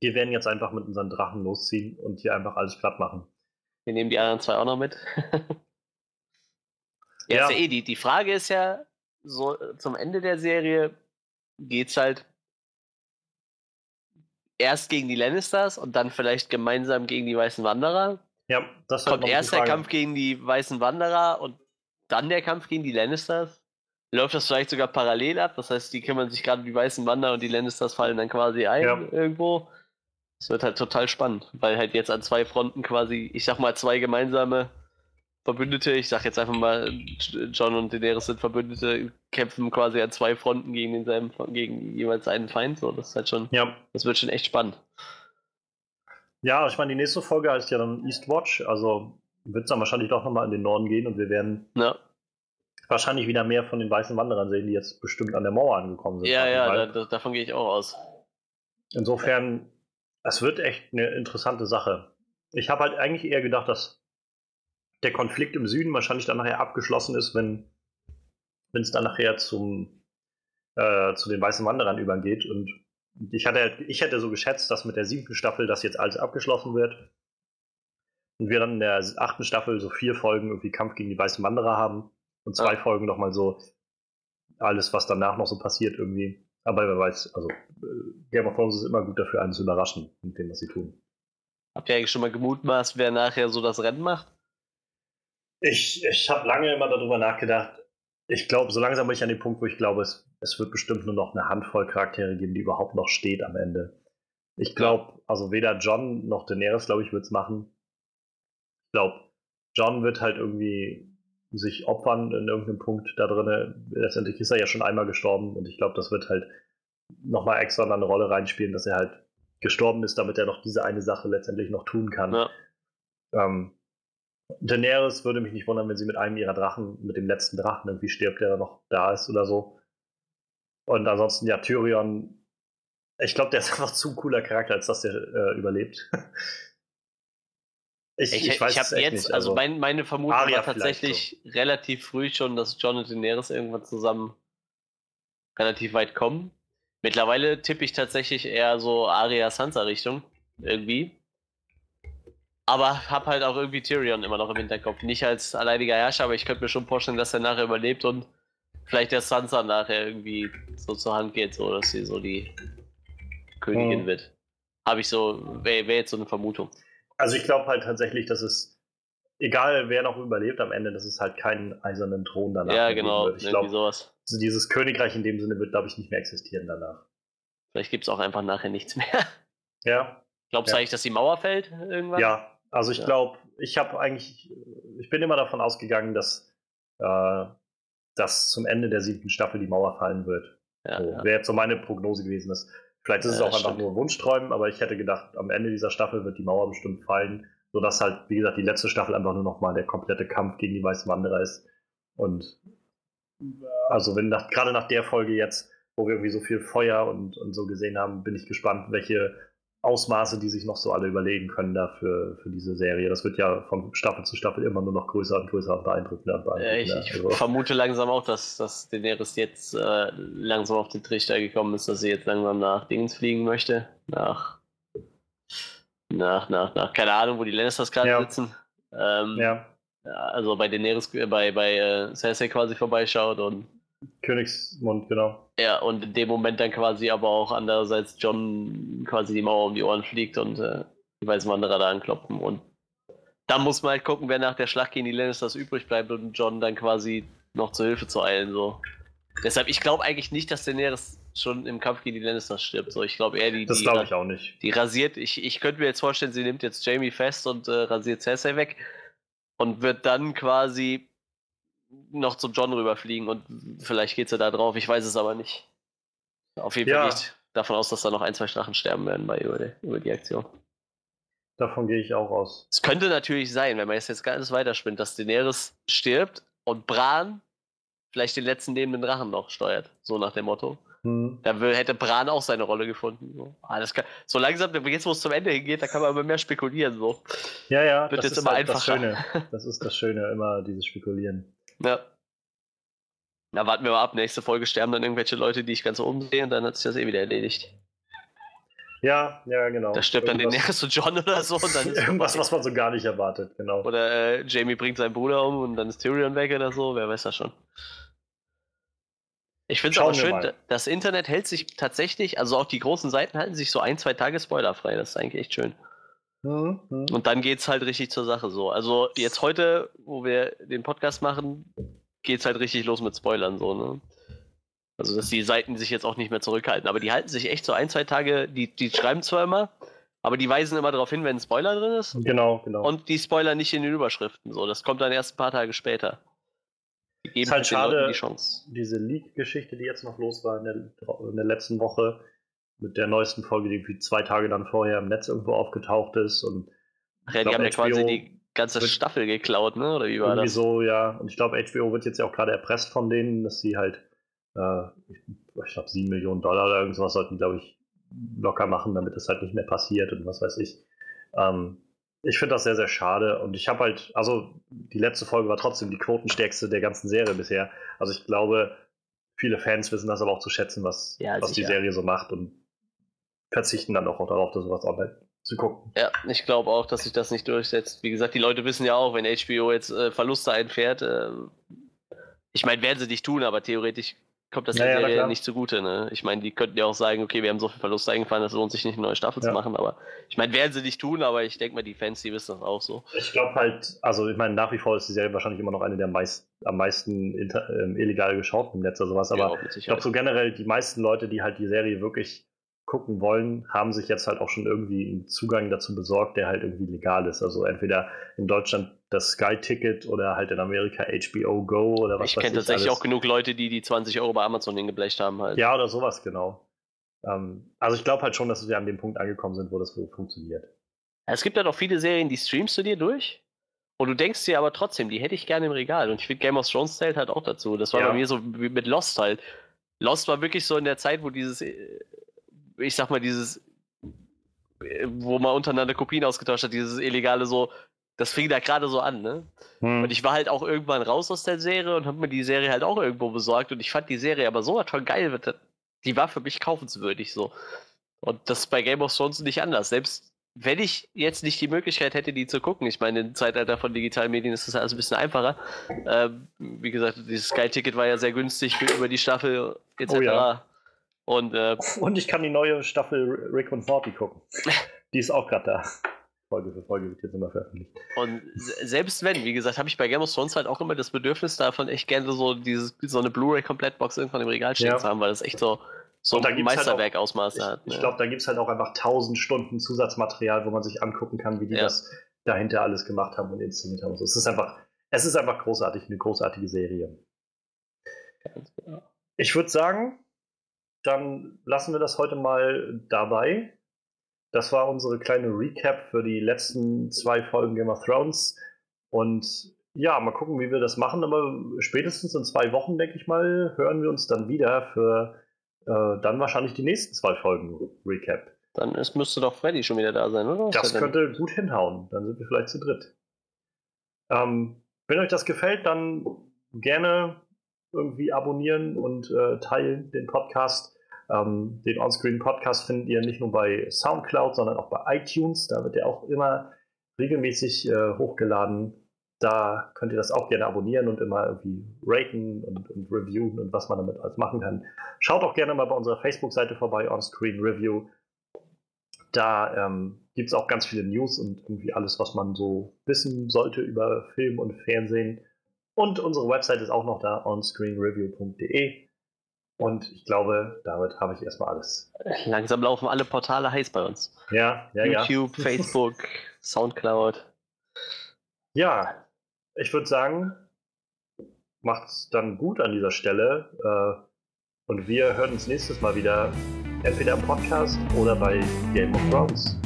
S1: wir werden jetzt einfach mit unseren Drachen losziehen und hier einfach alles platt machen.
S2: Wir nehmen die anderen zwei auch noch mit. ja, ja. ja eh, die, die Frage ist ja, so zum Ende der Serie geht's halt erst gegen die Lannisters und dann vielleicht gemeinsam gegen die Weißen Wanderer.
S1: Ja,
S2: das kommt erst der Kampf gegen die Weißen Wanderer und dann der Kampf gegen die Lannisters läuft das vielleicht sogar parallel ab. Das heißt, die kümmern sich gerade um die weißen Wander und die Lannisters fallen dann quasi ein ja. irgendwo. Das wird halt total spannend, weil halt jetzt an zwei Fronten quasi, ich sag mal, zwei gemeinsame Verbündete, ich sag jetzt einfach mal, John und Daenerys sind Verbündete, kämpfen quasi an zwei Fronten gegen denselben, gegen jeweils einen Feind. So, das ist halt schon, ja. das wird schon echt spannend.
S1: Ja, ich meine, die nächste Folge heißt ja dann Eastwatch, also wird es dann wahrscheinlich doch nochmal in den Norden gehen und wir werden
S2: ja
S1: wahrscheinlich wieder mehr von den weißen Wanderern sehen, die jetzt bestimmt an der Mauer angekommen sind.
S2: Ja, ja, da, davon gehe ich auch aus.
S1: Insofern, es wird echt eine interessante Sache. Ich habe halt eigentlich eher gedacht, dass der Konflikt im Süden wahrscheinlich dann nachher abgeschlossen ist, wenn es dann nachher zum, äh, zu den weißen Wanderern übergeht. Und ich, hatte, ich hätte so geschätzt, dass mit der siebten Staffel das jetzt alles abgeschlossen wird. Und wir dann in der achten Staffel so vier Folgen irgendwie Kampf gegen die weißen Wanderer haben und zwei ja. Folgen nochmal so alles, was danach noch so passiert irgendwie. Aber wer weiß, also äh, Game of Thrones ist immer gut dafür, einen zu überraschen mit dem, was sie tun.
S2: Habt ihr eigentlich schon mal gemutmaßt, wer nachher so das Rennen macht?
S1: Ich, ich habe lange immer darüber nachgedacht. Ich glaube, so langsam bin ich an dem Punkt, wo ich glaube, es, es wird bestimmt nur noch eine Handvoll Charaktere geben, die überhaupt noch steht am Ende. Ich glaube, also weder John noch Daenerys, glaube ich, wird es machen. Ich glaube, John wird halt irgendwie sich opfern in irgendeinem Punkt da drin. Letztendlich ist er ja schon einmal gestorben und ich glaube, das wird halt nochmal extra eine Rolle reinspielen, dass er halt gestorben ist, damit er noch diese eine Sache letztendlich noch tun kann. Ja. Ähm, Daenerys würde mich nicht wundern, wenn sie mit einem ihrer Drachen, mit dem letzten Drachen irgendwie stirbt, der noch da ist oder so. Und ansonsten, ja, Tyrion, ich glaube, der ist einfach zu cooler Charakter, als dass der äh, überlebt.
S2: Ich, ich, ich, ich habe jetzt, nicht, also, also mein, meine Vermutung Aria war tatsächlich so. relativ früh schon, dass John und Daenerys irgendwann zusammen relativ weit kommen. Mittlerweile tippe ich tatsächlich eher so Aria Sansa Richtung irgendwie. Aber hab halt auch irgendwie Tyrion immer noch im Hinterkopf. Nicht als alleiniger Herrscher, aber ich könnte mir schon vorstellen, dass er nachher überlebt und vielleicht der Sansa nachher irgendwie so zur Hand geht, so dass sie so die Königin hm. wird. Habe ich so, wäre wär jetzt so eine Vermutung.
S1: Also ich glaube halt tatsächlich, dass es, egal wer noch überlebt am Ende, dass es halt keinen eisernen Thron danach
S2: Ja, genau,
S1: wird. Ich glaube, also dieses Königreich in dem Sinne wird, glaube ich, nicht mehr existieren danach.
S2: Vielleicht gibt es auch einfach nachher nichts mehr.
S1: Ja.
S2: Glaubst du
S1: ja.
S2: eigentlich, dass die Mauer fällt irgendwann?
S1: Ja, also ich ja. glaube, ich habe eigentlich, ich bin immer davon ausgegangen, dass, äh, dass zum Ende der siebten Staffel die Mauer fallen wird. Ja, so, Wäre jetzt so meine Prognose gewesen. Dass, vielleicht ist es auch einfach stimmt. nur Wunschträumen, aber ich hätte gedacht, am Ende dieser Staffel wird die Mauer bestimmt fallen, sodass halt, wie gesagt, die letzte Staffel einfach nur nochmal der komplette Kampf gegen die Weißen Wanderer ist. Und also wenn nach, gerade nach der Folge jetzt, wo wir irgendwie so viel Feuer und, und so gesehen haben, bin ich gespannt, welche Ausmaße, die sich noch so alle überlegen können da für, diese Serie. Das wird ja von Staffel zu Staffel immer nur noch größer und größer und beeindruckender und
S2: beeindruckender. ich, ich also. vermute langsam auch, dass, dass Daenerys jetzt äh, langsam auf den Trichter gekommen ist, dass sie jetzt langsam nach Dings fliegen möchte. Nach, nach, nach, nach keine Ahnung, wo die Lannisters gerade ja. sitzen. Ähm, ja. Also bei Daenerys, bei, bei äh, Cersei quasi vorbeischaut und
S1: Königsmund, genau.
S2: Ja, und in dem Moment dann quasi aber auch andererseits John quasi die Mauer um die Ohren fliegt und äh, die weißen Wanderer da anklopfen. Und da muss man halt gucken, wer nach der Schlacht gegen die Lannisters übrig bleibt und John dann quasi noch zur Hilfe zu eilen. So. Deshalb, ich glaube eigentlich nicht, dass Daenerys schon im Kampf gegen die Lannisters stirbt. So, ich glaube eher, die.
S1: Das glaube ich auch nicht.
S2: Die rasiert. Ich, ich könnte mir jetzt vorstellen, sie nimmt jetzt Jamie fest und äh, rasiert Cersei weg und wird dann quasi noch zu John rüberfliegen und vielleicht geht sie da drauf. Ich weiß es aber nicht. Auf jeden ja. Fall nicht davon aus, dass da noch ein, zwei Drachen sterben werden bei über die, über die Aktion.
S1: Davon gehe ich auch aus.
S2: Es könnte natürlich sein, wenn man jetzt, jetzt ganz weiterspinnt, dass Daenerys stirbt und Bran vielleicht den letzten lebenden Drachen noch steuert. So nach dem Motto. Hm. Da hätte Bran auch seine Rolle gefunden. So, ah, kann, so langsam, jetzt wo es zum Ende hingeht, da kann man immer mehr spekulieren. So.
S1: Ja, ja, Wird das jetzt ist immer halt einfacher. Das, Schöne. das ist das Schöne, immer dieses Spekulieren.
S2: Ja. Na, warten wir mal ab. Nächste Folge sterben dann irgendwelche Leute, die ich ganz oben sehe, und dann hat sich das eh wieder erledigt.
S1: Ja, ja, genau.
S2: Da stirbt dann den Daenerys und John oder so. Und dann
S1: Irgendwas, was man so gar nicht erwartet, genau.
S2: Oder äh, Jamie bringt seinen Bruder um und dann ist Tyrion weg oder so, wer weiß das schon. Ich finde es aber schön, mal. das Internet hält sich tatsächlich, also auch die großen Seiten halten sich so ein, zwei Tage spoilerfrei. Das ist eigentlich echt schön. Mhm. Und dann geht es halt richtig zur Sache so. Also jetzt heute, wo wir den Podcast machen, geht es halt richtig los mit Spoilern so, ne? Also, dass die Seiten sich jetzt auch nicht mehr zurückhalten. Aber die halten sich echt so ein, zwei Tage, die, die schreiben zwar immer, aber die weisen immer darauf hin, wenn ein Spoiler drin ist.
S1: Genau, genau.
S2: Und die Spoiler nicht in den Überschriften. So, das kommt dann erst ein paar Tage später.
S1: Die geben ist halt schade, die Chance. Diese Leak-Geschichte, die jetzt noch los war in der, in der letzten Woche, mit der neuesten Folge, die zwei Tage dann vorher im Netz irgendwo aufgetaucht ist. Und
S2: Ach ja, die haben ja quasi die, ganze Staffel geklaut, ne? Oder wie war
S1: irgendwie
S2: das?
S1: so, ja. Und ich glaube, HBO wird jetzt ja auch gerade erpresst von denen, dass sie halt, äh, ich glaube, 7 Millionen Dollar oder irgendwas sollten, glaube ich, locker machen, damit es halt nicht mehr passiert und was weiß ich. Ähm, ich finde das sehr, sehr schade. Und ich habe halt, also die letzte Folge war trotzdem die quotenstärkste der ganzen Serie bisher. Also ich glaube, viele Fans wissen das aber auch zu schätzen, was, ja, was die Serie so macht und verzichten dann auch darauf, das sowas online zu gucken.
S2: Ja, ich glaube auch, dass sich das nicht durchsetzt. Wie gesagt, die Leute wissen ja auch, wenn HBO jetzt äh, Verluste einfährt, äh, ich meine, werden sie nicht tun, aber theoretisch kommt das naja, ja nicht zugute. Ne? Ich meine, die könnten ja auch sagen, okay, wir haben so viel Verlust eingefahren, das lohnt sich nicht, eine neue Staffel ja. zu machen. Aber ich meine, werden sie nicht tun, aber ich denke mal, die Fans, die wissen das auch so.
S1: Ich glaube halt, also ich meine, nach wie vor ist die Serie wahrscheinlich immer noch eine der meist, am meisten inter, ähm, illegal geschaut im Netz oder sowas. Aber ja, ich glaube so generell, die meisten Leute, die halt die Serie wirklich gucken wollen, haben sich jetzt halt auch schon irgendwie einen Zugang dazu besorgt, der halt irgendwie legal ist. Also entweder in Deutschland das Sky-Ticket oder halt in Amerika HBO Go oder was
S2: ich weiß ich. Ich kenne tatsächlich auch genug Leute, die die 20 Euro bei Amazon hingeblecht haben halt.
S1: Ja, oder sowas, genau. Ähm, also ich glaube halt schon, dass wir an dem Punkt angekommen sind, wo das funktioniert.
S2: Es gibt ja noch viele Serien, die streamst du dir durch und du denkst dir aber trotzdem, die hätte ich gerne im Regal. Und ich finde, Game of Thrones zählt halt auch dazu. Das war ja. bei mir so wie mit Lost halt. Lost war wirklich so in der Zeit, wo dieses äh, ich sag mal, dieses, wo man untereinander Kopien ausgetauscht hat, dieses illegale so, das fing da gerade so an, ne? Hm. Und ich war halt auch irgendwann raus aus der Serie und hab mir die Serie halt auch irgendwo besorgt und ich fand die Serie aber so toll geil, die war für mich kaufenswürdig so. Und das ist bei Game of Thrones nicht anders. Selbst wenn ich jetzt nicht die Möglichkeit hätte, die zu gucken, ich meine, im Zeitalter von digitalen Medien ist das alles ein bisschen einfacher. Ähm, wie gesagt, dieses Sky-Ticket war ja sehr günstig über die Staffel etc. Oh ja. Und, äh,
S1: und ich kann die neue Staffel Rick und Morty gucken. die ist auch gerade da. Folge für Folge wird jetzt immer veröffentlicht.
S2: Und selbst wenn, wie gesagt, habe ich bei Game of Thrones halt auch immer das Bedürfnis davon, echt gerne so dieses, so eine Blu-ray-Komplettbox irgendwann im Regal stehen ja. zu haben, weil das echt so, so ein Meisterwerk-Ausmaß
S1: halt
S2: hat.
S1: Ich, ne? ich glaube, da gibt es halt auch einfach tausend Stunden Zusatzmaterial, wo man sich angucken kann, wie die ja. das dahinter alles gemacht haben und inszeniert haben. Es ist einfach, es ist einfach großartig, eine großartige Serie. Genau. Ich würde sagen, dann lassen wir das heute mal dabei. Das war unsere kleine Recap für die letzten zwei Folgen Game of Thrones. Und ja, mal gucken, wie wir das machen. Aber spätestens in zwei Wochen, denke ich mal, hören wir uns dann wieder für äh, dann wahrscheinlich die nächsten zwei Folgen Recap.
S2: Dann ist, müsste doch Freddy schon wieder da sein, oder?
S1: Das könnte gut hinhauen. Dann sind wir vielleicht zu dritt. Ähm, wenn euch das gefällt, dann gerne irgendwie abonnieren und äh, teilen den Podcast. Ähm, den Onscreen Podcast findet ihr nicht nur bei Soundcloud, sondern auch bei iTunes. Da wird er auch immer regelmäßig äh, hochgeladen. Da könnt ihr das auch gerne abonnieren und immer irgendwie raten und, und reviewen und was man damit alles machen kann. Schaut auch gerne mal bei unserer Facebook-Seite vorbei, Onscreen Review. Da ähm, gibt es auch ganz viele News und irgendwie alles, was man so wissen sollte über Film und Fernsehen. Und unsere Website ist auch noch da, onscreenreview.de. Und ich glaube, damit habe ich erstmal alles.
S2: Langsam laufen alle Portale heiß bei uns.
S1: Ja, ja,
S2: YouTube,
S1: ja.
S2: Facebook, Soundcloud.
S1: Ja, ich würde sagen, macht's dann gut an dieser Stelle. Äh, und wir hören uns nächstes Mal wieder, entweder im Podcast oder bei Game of Thrones.